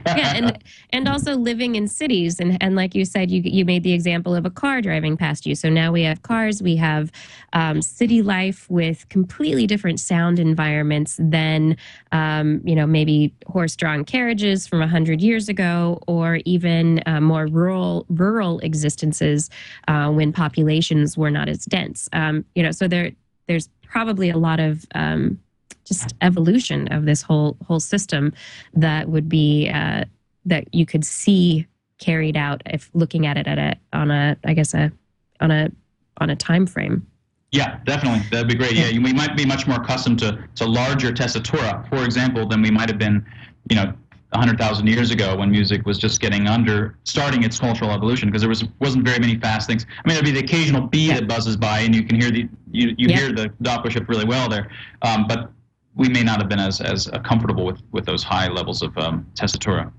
yeah, and and also living in cities, and and like you said, you you made the example of a car driving past you. So now we have cars, we have um, city life with completely different sound environments than um, you know maybe horse-drawn carriages from hundred years ago, or even uh, more rural rural existences uh, when populations were not as dense. Um, you know, so there there's probably a lot of um, just evolution of this whole whole system that would be uh, that you could see carried out if looking at it at a on a I guess a on a on a time frame. Yeah, definitely. That'd be great. Yeah, we might be much more accustomed to to larger tessitura, for example, than we might have been, you know, 100,000 years ago when music was just getting under starting its cultural evolution because there was wasn't very many fast things. I mean, there'd be the occasional bee yeah. that buzzes by and you can hear the you, you yeah. hear the Doppler shift really well there, um, but we may not have been as as uh, comfortable with with those high levels of um, tessitura.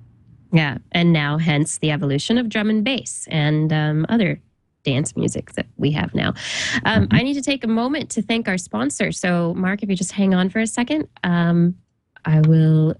Yeah, and now hence the evolution of drum and bass and um, other dance music that we have now. Um, mm-hmm. I need to take a moment to thank our sponsor. So, Mark, if you just hang on for a second, um, I will.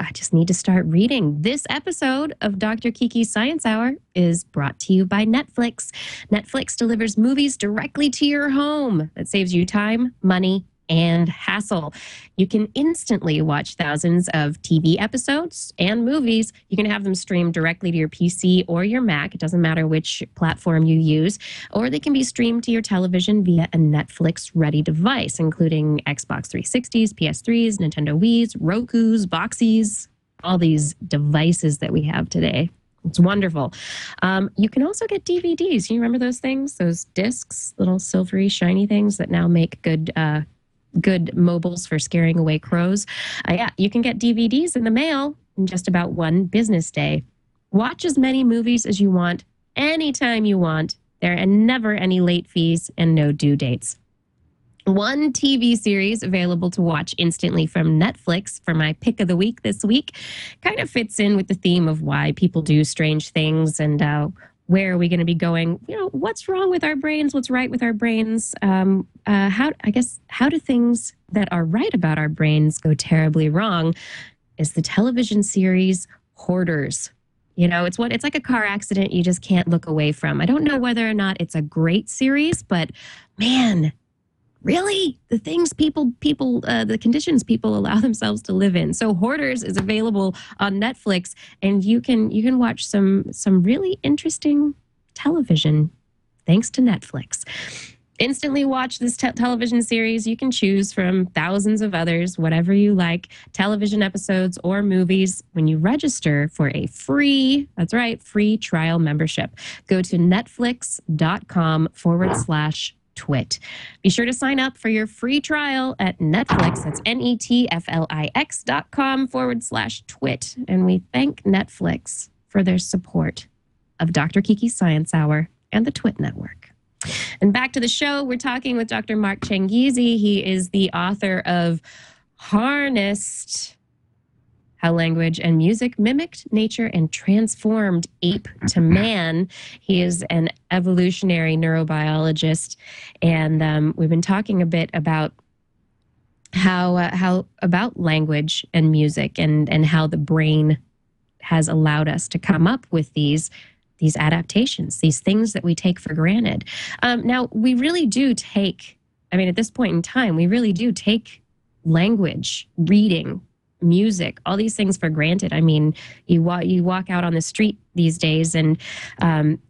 I just need to start reading. This episode of Dr. Kiki's Science Hour is brought to you by Netflix. Netflix delivers movies directly to your home. That saves you time, money, and hassle. You can instantly watch thousands of TV episodes and movies. You can have them streamed directly to your PC or your Mac. It doesn't matter which platform you use, or they can be streamed to your television via a Netflix ready device, including Xbox 360s, PS3s, Nintendo Wii's, Roku's, Boxees, all these devices that we have today. It's wonderful. Um, you can also get DVDs. You remember those things? Those discs, little silvery, shiny things that now make good uh, good mobiles for scaring away crows. Uh, yeah, you can get DVDs in the mail in just about one business day. Watch as many movies as you want, anytime you want. There are never any late fees and no due dates. One TV series available to watch instantly from Netflix for my pick of the week this week kind of fits in with the theme of why people do strange things and uh, where are we going to be going? You know what's wrong with our brains? What's right with our brains? Um, uh, how i guess how do things that are right about our brains go terribly wrong is the television series hoarders. You know it's what it's like a car accident you just can't look away from. I don't know whether or not it's a great series but man really the things people people uh, the conditions people allow themselves to live in. So hoarders is available on netflix and you can you can watch some some really interesting television thanks to netflix. Instantly watch this te- television series. You can choose from thousands of others whatever you like television episodes or movies when you register for a free that's right free trial membership. Go to netflix.com forward slash Twit. Be sure to sign up for your free trial at Netflix. That's N E T F L I X dot com forward slash Twit. And we thank Netflix for their support of Dr. Kiki's Science Hour and the Twit Network. And back to the show, we're talking with Dr. Mark Changizi. He is the author of Harnessed How Language and Music Mimicked Nature and Transformed Ape to Man. He is an evolutionary neurobiologist. And um, we've been talking a bit about how uh, how about language and music and and how the brain has allowed us to come up with these these adaptations, these things that we take for granted. Um, now, we really do take, I mean, at this point in time, we really do take language, reading, music, all these things for granted. I mean, you walk you walk out on the street these days, and um,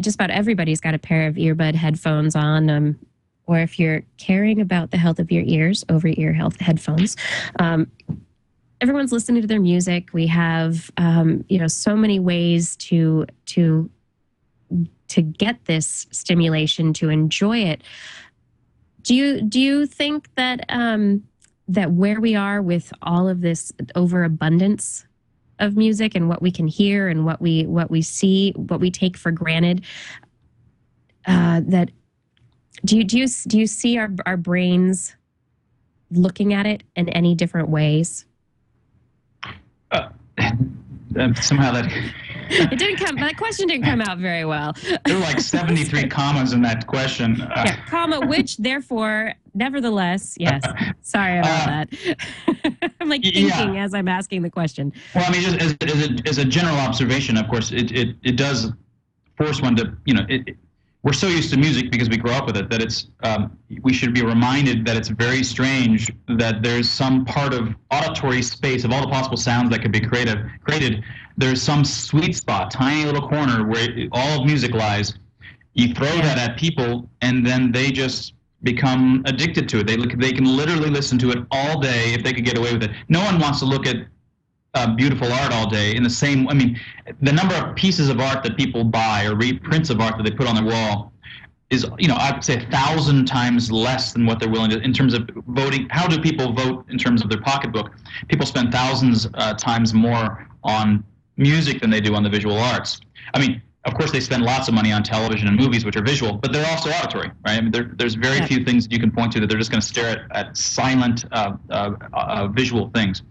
just about everybody's got a pair of earbud headphones on. Um, or if you're caring about the health of your ears, over ear health headphones. Um, everyone's listening to their music. We have, um, you know, so many ways to to to get this stimulation to enjoy it. Do you do you think that um, that where we are with all of this overabundance of music and what we can hear and what we what we see, what we take for granted, uh, that do you do you do you see our our brains looking at it in any different ways? Uh, somehow that it didn't come. That question didn't come out very well. there were like seventy-three commas in that question. Uh, yeah, comma, which, therefore, nevertheless, yes. Sorry about uh, that. I'm like thinking yeah. as I'm asking the question. Well, I mean, just as, as, a, as a general observation, of course, it, it, it does force one to, you know, it, we're so used to music because we grow up with it that it's um, we should be reminded that it's very strange that there's some part of auditory space of all the possible sounds that could be creative created there's some sweet spot tiny little corner where all of music lies. You throw that at people and then they just become addicted to it. They look they can literally listen to it all day if they could get away with it. No one wants to look at uh, beautiful art all day in the same i mean the number of pieces of art that people buy or reprints of art that they put on their wall is you know i would say a thousand times less than what they're willing to in terms of voting. How do people vote in terms of their pocketbook? People spend thousands uh, times more on music than they do on the visual arts. I mean of course they spend lots of money on television and movies which are visual but they're also auditory right? I mean there, there's very yeah. few things that you can point to that they're just going to stare at, at silent uh, uh, uh visual things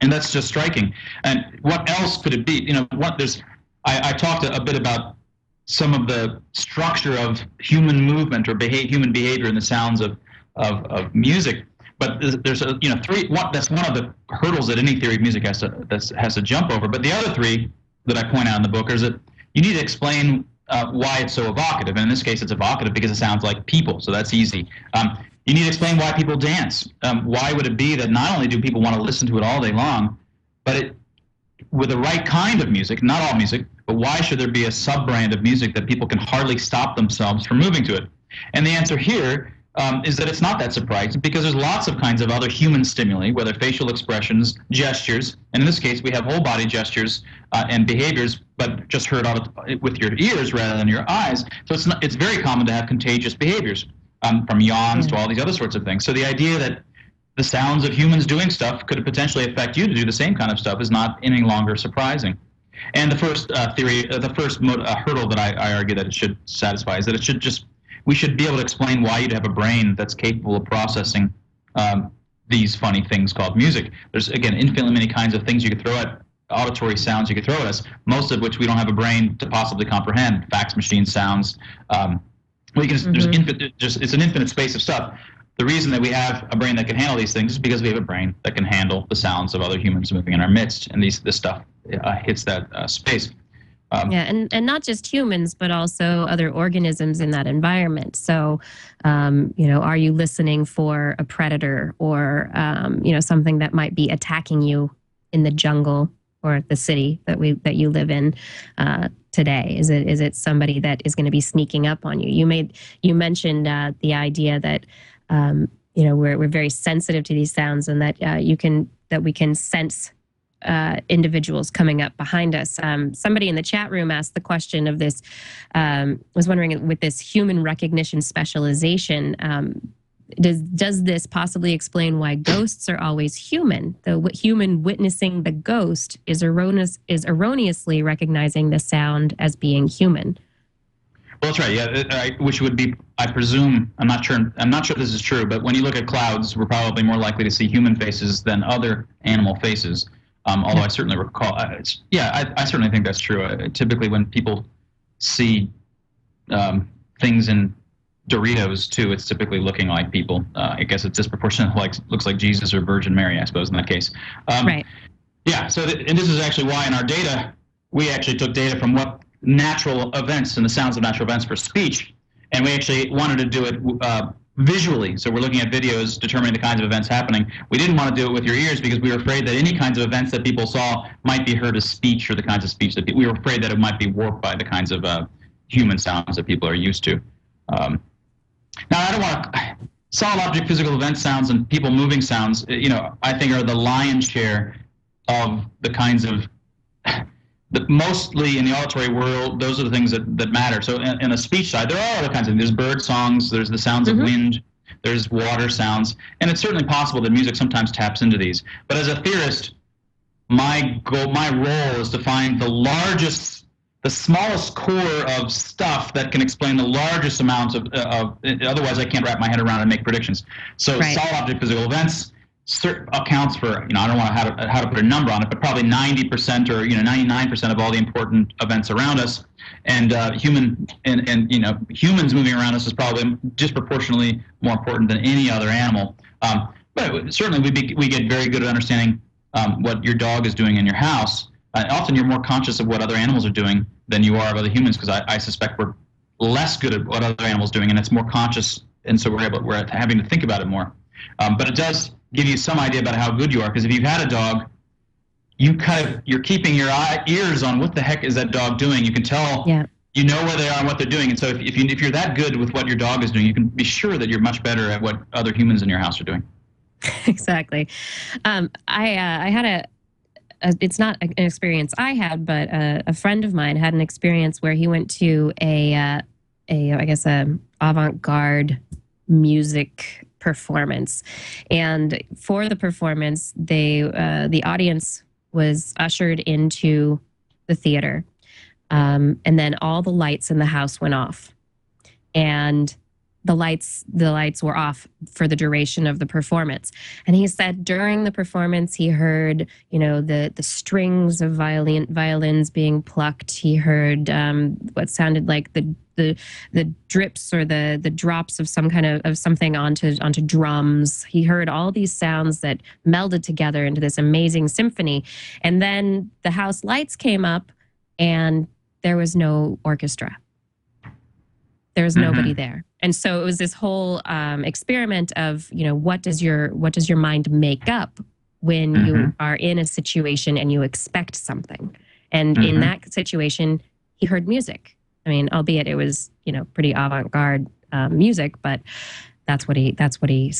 and that's just striking. And what else could it be? You know, what there's. I, I talked a, a bit about some of the structure of human movement or behave, human behavior in the sounds of, of, of music. But there's, a you know three. That's one of the hurdles that any theory of music has to has to jump over. But the other three that I point out in the book is that you need to explain uh, why it's so evocative. And in this case, it's evocative because it sounds like people, so that's easy. Um, you need to explain why people dance. Um, why would it be that not only do people want to listen to it all day long, but it, with the right kind of music, not all music, but why should there be a sub brand of music that people can hardly stop themselves from moving to it? And the answer here um, is that it's not that surprising because there's lots of kinds of other human stimuli, whether facial expressions, gestures, and in this case we have whole body gestures uh, and behaviors, but just heard out with your ears rather than your eyes. So it's not, it's very common to have contagious behaviors um, from yawns to all these other sorts of things. So the idea that the sounds of humans doing stuff could potentially affect you to do the same kind of stuff is not any longer surprising. And the first uh, theory, uh, the first mo- uh, hurdle that I, I, argue that it should satisfy is that it should just, we should be able to explain why you'd have a brain that's capable of processing um, these funny things called music. There's, again, infinitely many kinds of things you could throw at auditory sounds you could throw at us, most of which we don't have a brain to possibly comprehend. Fax machine sounds, um, we can mm-hmm. there's infinite just it's an infinite space of stuff. The reason that we have a brain that can handle these things is because we have a brain that can handle the sounds of other humans moving in our midst, and these this stuff uh, hits that uh, space. Um, yeah, and, and not just humans, but also other organisms in that environment. So, um, you know, are you listening for a predator or, um, you know, something that might be attacking you in the jungle or the city that we that you live in uh, today? Is it is it somebody that is going to be sneaking up on you? You made you mentioned uh, the idea that um, you know we're we're very sensitive to these sounds, and that uh, you can that we can sense uh, individuals coming up behind us. Um, somebody in the chat room asked the question of this. Um, was wondering with this human recognition specialization. Um, does does this possibly explain why ghosts are always human? The human witnessing the ghost is erroneous is erroneously recognizing the sound as being human. Well, that's right. Yeah, I- which would be, I presume, I'm not sure. I'm not sure this is true, but when you look at clouds, we're probably more likely to see human faces than other animal faces. Um, although I certainly recall, uh, yeah, I, I certainly think that's true. Uh, typically, when people see um, things in Doritos too, it's typically looking like people. Uh, I guess it's disproportionate, like looks like Jesus or Virgin Mary, I suppose, in that case. Um, Right. Yeah. So, th- and this is actually why in our data we actually took data from what natural events and the sounds of natural events for speech, and we actually wanted to do it uh, visually. So we're looking at videos, determining the kinds of events happening. We didn't want to do it with your ears because we were afraid that any kinds of events that people saw might be heard as speech or the kinds of speech that pe- we were afraid that it might be warped by the kinds of uh, human sounds that people are used to. Um, now, I don't want to. Solid object physical event sounds and people moving sounds, you know, I think are the lion's share of the kinds of the, mostly in the auditory world, those are the things that, that matter. So in, in the speech side, there are other kinds of There's bird songs, there's the sounds Mhm. of wind, there's water sounds, and it's certainly possible that music sometimes taps into these. But as a theorist, my goal, my role is to find the largest, the smallest core of stuff that can explain the largest amounts of, of otherwise I can't wrap my head around and make predictions. So Right. solid object physical events accounts for, you know, I don't know how to, how to put a number on it, but probably 90% or, you know, 99% of all the important events around us. And uh, human and, and, you know, humans moving around us is probably disproportionately more important than any other animal. Um, but certainly we, be, we get very good at understanding um, what your dog is doing in your house. Uh, often you're more conscious of what other animals are doing than you are of other humans because I, I suspect we're less good at what other animals are doing and it's more conscious and so we're able we're having to think about it more. Um, but it does give you some idea about how good you are because if you've had a dog, you kind of you're keeping your eye, ears on what the heck is that dog doing. You can tell Yeah. you know where they are and what they're doing. And so if, if you if you're that good with what your dog is doing, you can be sure that you're much better at what other humans in your house are doing. exactly. Um, I uh, I had a, It's not an experience I had, but a, a friend of mine had an experience where he went to a uh, a I guess a avant-garde music performance, and for the performance, they uh, the audience was ushered into the theater, um, and then all the lights in the house went off, and the lights the lights were off for the duration of the performance. And he said during the performance he heard you know the the strings of violin violins being plucked. He heard um, what sounded like the the the drips or the the drops of some kind of, of something onto onto drums. He heard all these sounds that melded together into this amazing symphony. And then the house lights came up and there was no orchestra. There was nobody there and so it was this whole um, experiment of you know what does your what does your mind make up when you Mhm. are in a situation and you expect something and in Mhm. that situation he heard music i mean albeit it was you know pretty avant-garde um, music but that's what he that's what he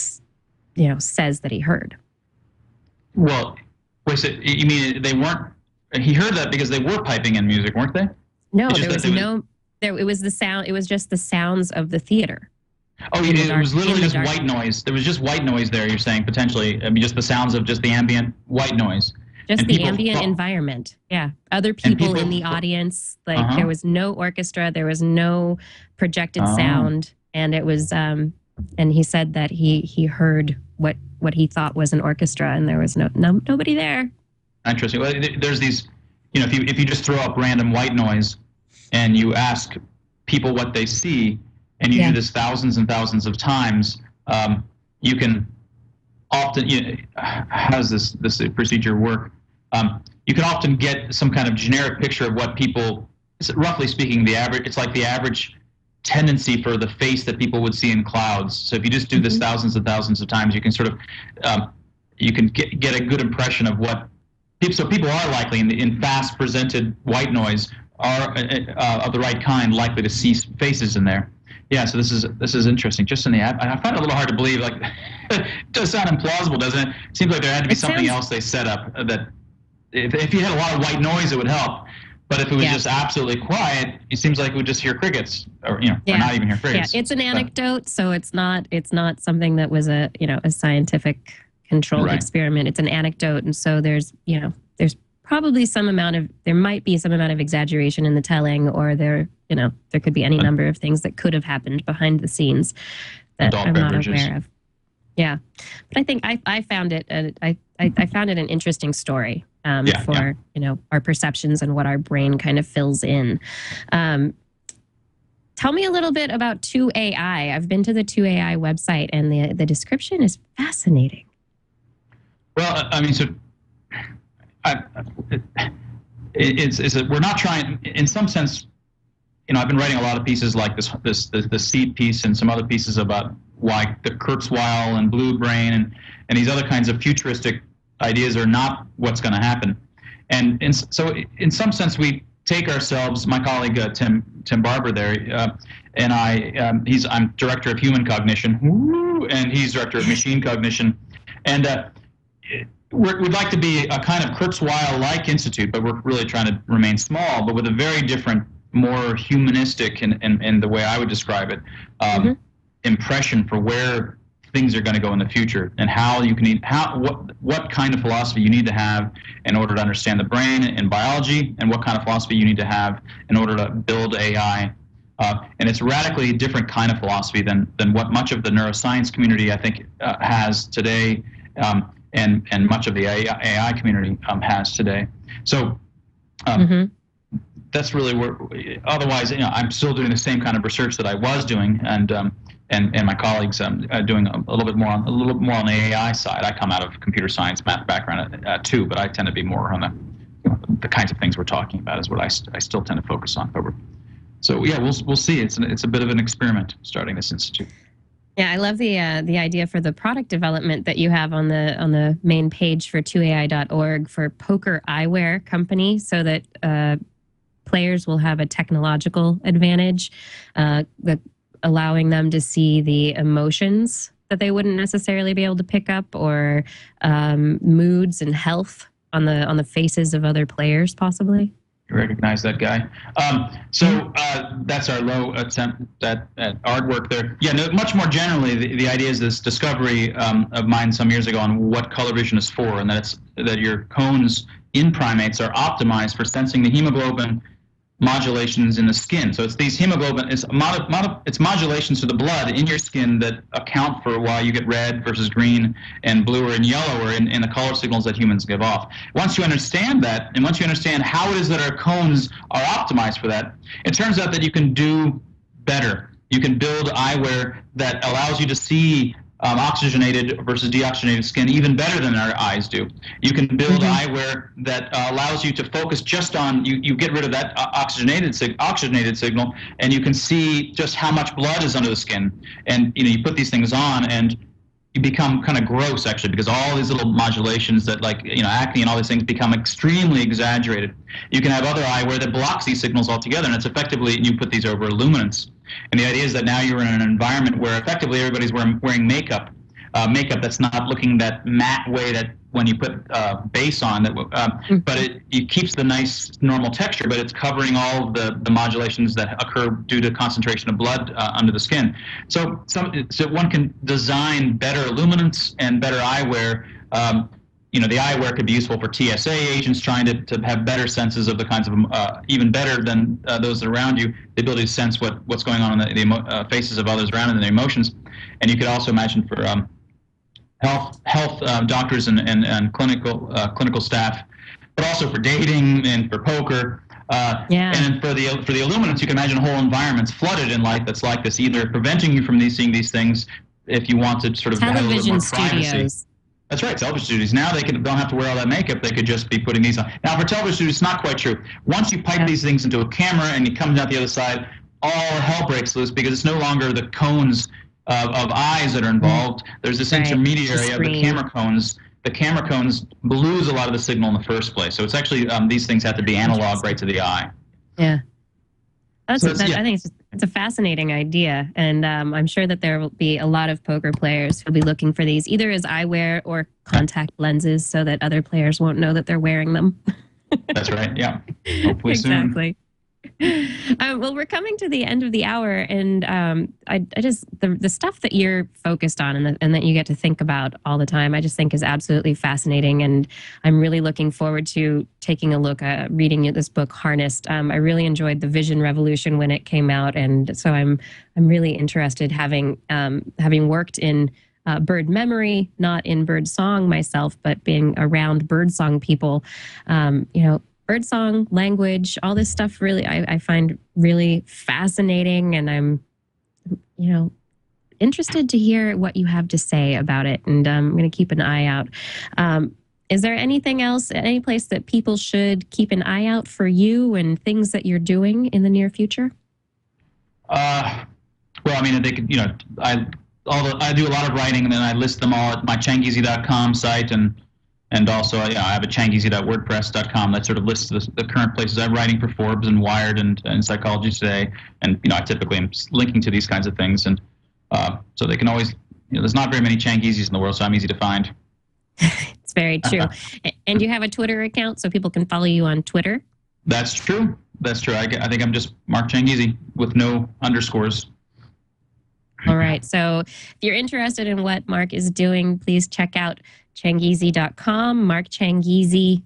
you know says that he heard Well, wait, so you mean they weren't? He heard that because they were piping in music, weren't they? no there was there was- no there it was the sound it was just the sounds of the theater Oh, the it, was literally just white noise. There was just white noise there. You're saying potentially, I mean, just the sounds of just the ambient white noise. just And the ambient environment yeah other people, people in the audience like Uh-huh. there was no orchestra there was no projected Oh. sound and it was um and he said that he he heard what what he thought was an orchestra and there was no, no nobody there Interesting. Well, there's these, you know, if you if you just throw up random white noise, and you ask people what they see, and you Yeah. do this thousands and thousands of times, um, you can often. You know, how does this this procedure work? Um, you can often get some kind of generic picture of what people, roughly speaking, the average. It's like the average tendency for the face that people would see in clouds. So if you just do this Mhm. thousands and thousands of times, you can sort of um, you can get, get a good impression of what. So people are likely in, in fast presented white noise are uh, uh, of the right kind likely to see faces in there. Yeah, so this is this is interesting. Just in the app, I find it a little hard to believe. Like, it does sound implausible, doesn't it? Seems like there had to be It something sounds- else they set up uh, that if, if you had a lot of white noise, it would help. But if it was Yeah. just absolutely quiet, it seems like we would just hear crickets, or you know, Yeah. or not even hear yeah crickets. it's an anecdote so it's not it's not something that was a you know a scientific controlled Right. experiment it's an anecdote and so there's you know there's probably some amount of there might be some amount of exaggeration in the telling, or there you know there could be any number of things that could have happened behind the scenes that Adult I'm not aware of. Yeah, but I think I, I found it uh, I, I I found it an interesting story um, Yeah, for yeah. you know our perceptions and what our brain kind of fills in. Um, tell me a little bit about 2AI. I've been to the 2AI website and the the description is fascinating. Well, I mean, so I, it, it's, it's we're not trying, in some sense, you know, I've been writing a lot of pieces like this, this, the, the seed piece and some other pieces about why the Kurzweil and Blue Brain and, and these other kinds of futuristic ideas are not what's going to happen. And, and so, in some sense, we take ourselves. My colleague uh, Tim Tim Barber there, uh, and I, um, he's I'm director of human cognition, and he's director of machine cognition, and uh, we're, we'd like to be a kind of Kurzweil-like institute, but we're really trying to remain small, but with a very different, more humanistic, in, in, in the way I would describe it, um, Mhm. impression for where things are going to go in the future and how you can need how what what kind of philosophy you need to have in order to understand the brain and biology, and what kind of philosophy you need to have in order to build AI. Uh, and it's a radically different kind of philosophy than than what much of the neuroscience community I think uh, has today. Um, and and much of the AI, AI community um, has today. So um, hmm that's really where. Otherwise, you know, I'm still doing the same kind of research that I was doing, and um, and and my colleagues um, are doing a, a little bit more on a little bit more on the AI side. I come out of computer science math background uh, too, but I tend to be more on the you know, the kinds of things we're talking about is what I, I still tend to focus on. But we're, so yeah, we'll we'll see. It's an, it's a bit of an experiment starting this institute. Yeah, I love the uh, the idea for the product development that you have on the on the main page for 2ai.org for Poker Eyewear Company, so that uh, players will have a technological advantage, uh, the, allowing them to see the emotions that they wouldn't necessarily be able to pick up, or um, moods and health on the on the faces of other players, possibly. Recognize that guy. Um, so uh, that's our low attempt at, at artwork there. Yeah, no, much more generally, the, the idea is this discovery um, of mine some years ago on what color vision is for, and that that your cones in primates are optimized for sensing the hemoglobin modulations in the skin. So it's these hemoglobin, it's, mod, mod, it's modulations to the blood in your skin that account for why you get red versus green and bluer and yellower in, in the color signals that humans give off. Once you understand that, and once you understand how it is that our cones are optimized for that, it turns out that you can do better. You can build eyewear that allows you to see um, oxygenated versus deoxygenated skin even better than our eyes do. You can build eyewear that uh, allows you to focus just on you. You get rid of that uh, oxygenated sig- oxygenated signal, and you can see just how much blood is under the skin. And you know you put these things on, and you become kind of gross actually because all these little modulations that like you know acne and all these things become extremely exaggerated. You can have other eyewear that blocks these signals altogether, and it's effectively you put these over luminance. And the idea is that now you're in an environment where effectively everybody's wearing, wearing makeup, uh, makeup that's not looking that matte way that when you put uh, base on, that uh, but it, it keeps the nice normal texture, but it's covering all the, the modulations that occur due to concentration of blood uh, under the skin. So, some, so one can design better illuminants and better eyewear. Um, you know, the eyewear could be useful for TSA agents trying to, to have better senses of the kinds of, uh, even better than uh, those around you, the ability to sense what, what's going on in the, the emo- uh, faces of others around and their emotions. And you could also imagine for um, health health um, doctors and, and, and clinical uh, clinical staff, but also for dating and for poker. Uh, Yeah. And for the for the illuminants, you can imagine whole environments flooded in light that's like this, either preventing you from these, seeing these things if you want to sort of have a little Television more privacy. studios. That's right, television studios. Now they can, don't have to wear all that makeup. They could just be putting these on. Now for television studios, it's not quite true. Once you pipe Yeah. these things into a camera and it comes out the other side, all hell breaks loose because it's no longer the cones of, of eyes that are involved. There's this Right, intermediary the of the camera cones. The camera cones lose a lot of the signal in the first place. So it's actually um, these things have to be analog right to the eye. Yeah. That's, So yeah. I think it's, just, it's a fascinating idea. And um, I'm sure that there will be a lot of poker players who'll be looking for these either as eyewear or contact lenses so that other players won't know that they're wearing them. That's right. Yeah. Hopefully soon. Um, well, we're coming to the end of the hour, and um, I, I, just the the stuff that you're focused on and, the, and that you get to think about all the time, I just think is absolutely fascinating, and I'm really looking forward to taking a look at reading this book, Harnessed. Um, I really enjoyed the Vision Revolution when it came out, and so I'm I'm really interested having um, having worked in. Uh, bird memory, not in bird song myself, but being around bird song people, um, you know, birdsong, language, all this stuff really I, I find really fascinating and I'm you know interested to hear what you have to say about it and um, I'm going to keep an eye out. Um, is there anything else, any place that people should keep an eye out for you and things that you're doing in the near future? Uh, well, I mean, they could, you know, I all the, I do a lot of writing and then I list them all at my changizi.com site and and also, yeah, I have a changizi.wordpress.com that sort of lists the, the, current places I'm writing for Forbes and Wired and, and Psychology Today. And, you know, I typically am linking to these kinds of things. And uh, so they can always, you know, there's not very many Changizis in the world, so I'm easy to find. it's very true. and you have a Twitter account so people can follow you on Twitter? That's true. That's true. I, I think I'm just Mark Changizi with no underscores. All right. So if you're interested in what Mark is doing, please check out changizi.com, Mark Changizi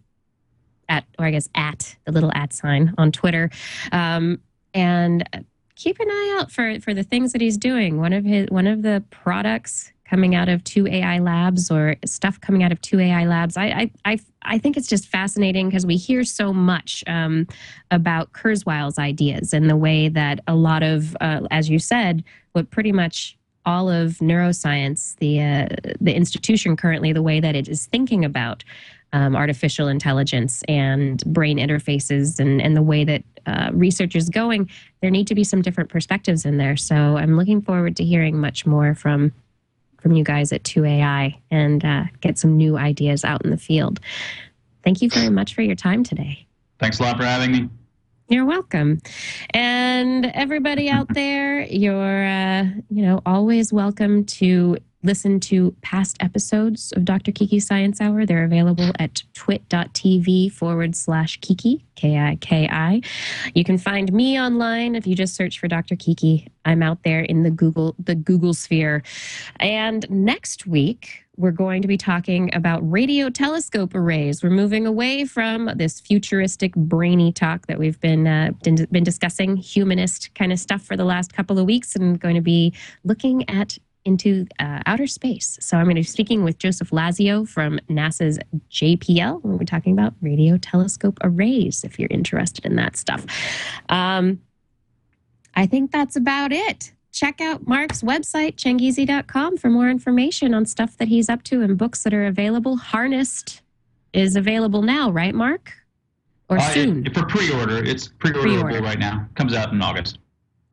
at, or I guess at the little at sign on Twitter. Um, and keep an eye out for, for the things that he's doing. One of his, one of the products coming out of 2AI labs or stuff coming out of 2AI labs. I, I, I, I think it's just fascinating because we hear so much um, about Kurzweil's ideas and the way that a lot of, uh, as you said, what pretty much all of neuroscience, the uh, the institution currently, the way that it is thinking about um, artificial intelligence and brain interfaces, and and the way that uh, research is going, there need to be some different perspectives in there. So I'm looking forward to hearing much more from from you guys at 2AI and uh, get some new ideas out in the field. Thank you very much for your time today. Thanks a lot for having me. You're welcome. And everybody out there, you're, uh, you know, always welcome to listen to past episodes of Dr. Kiki Science Hour. They're available at twit.tv forward slash Kiki, K I K I. You can find me online if you just search for Dr. Kiki. I'm out there in the Google, the Google sphere. And next week, we're going to be talking about radio telescope arrays. We're moving away from this futuristic, brainy talk that we've been uh, been discussing, humanist kind of stuff for the last couple of weeks, and going to be looking at into uh, outer space. So I'm going to be speaking with Joseph Lazio from NASA's JPL. We're talking about radio telescope arrays. If you're interested in that stuff, um, I think that's about it check out Mark's website, changizi.com, for more information on stuff that he's up to and books that are available. Harnessed is available now, right, Mark? Or uh, soon? It, for pre-order, it's pre-orderable pre-order. right now. Comes out in August.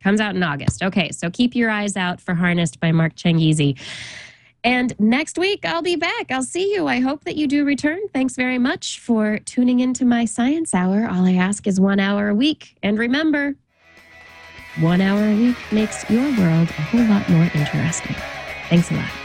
Comes out in August. Okay, so keep your eyes out for Harnessed by Mark Changizi. And next week, I'll be back. I'll see you. I hope that you do return. Thanks very much for tuning into my science hour. All I ask is one hour a week. And remember, one hour a week makes your world a whole lot more interesting. Thanks a lot.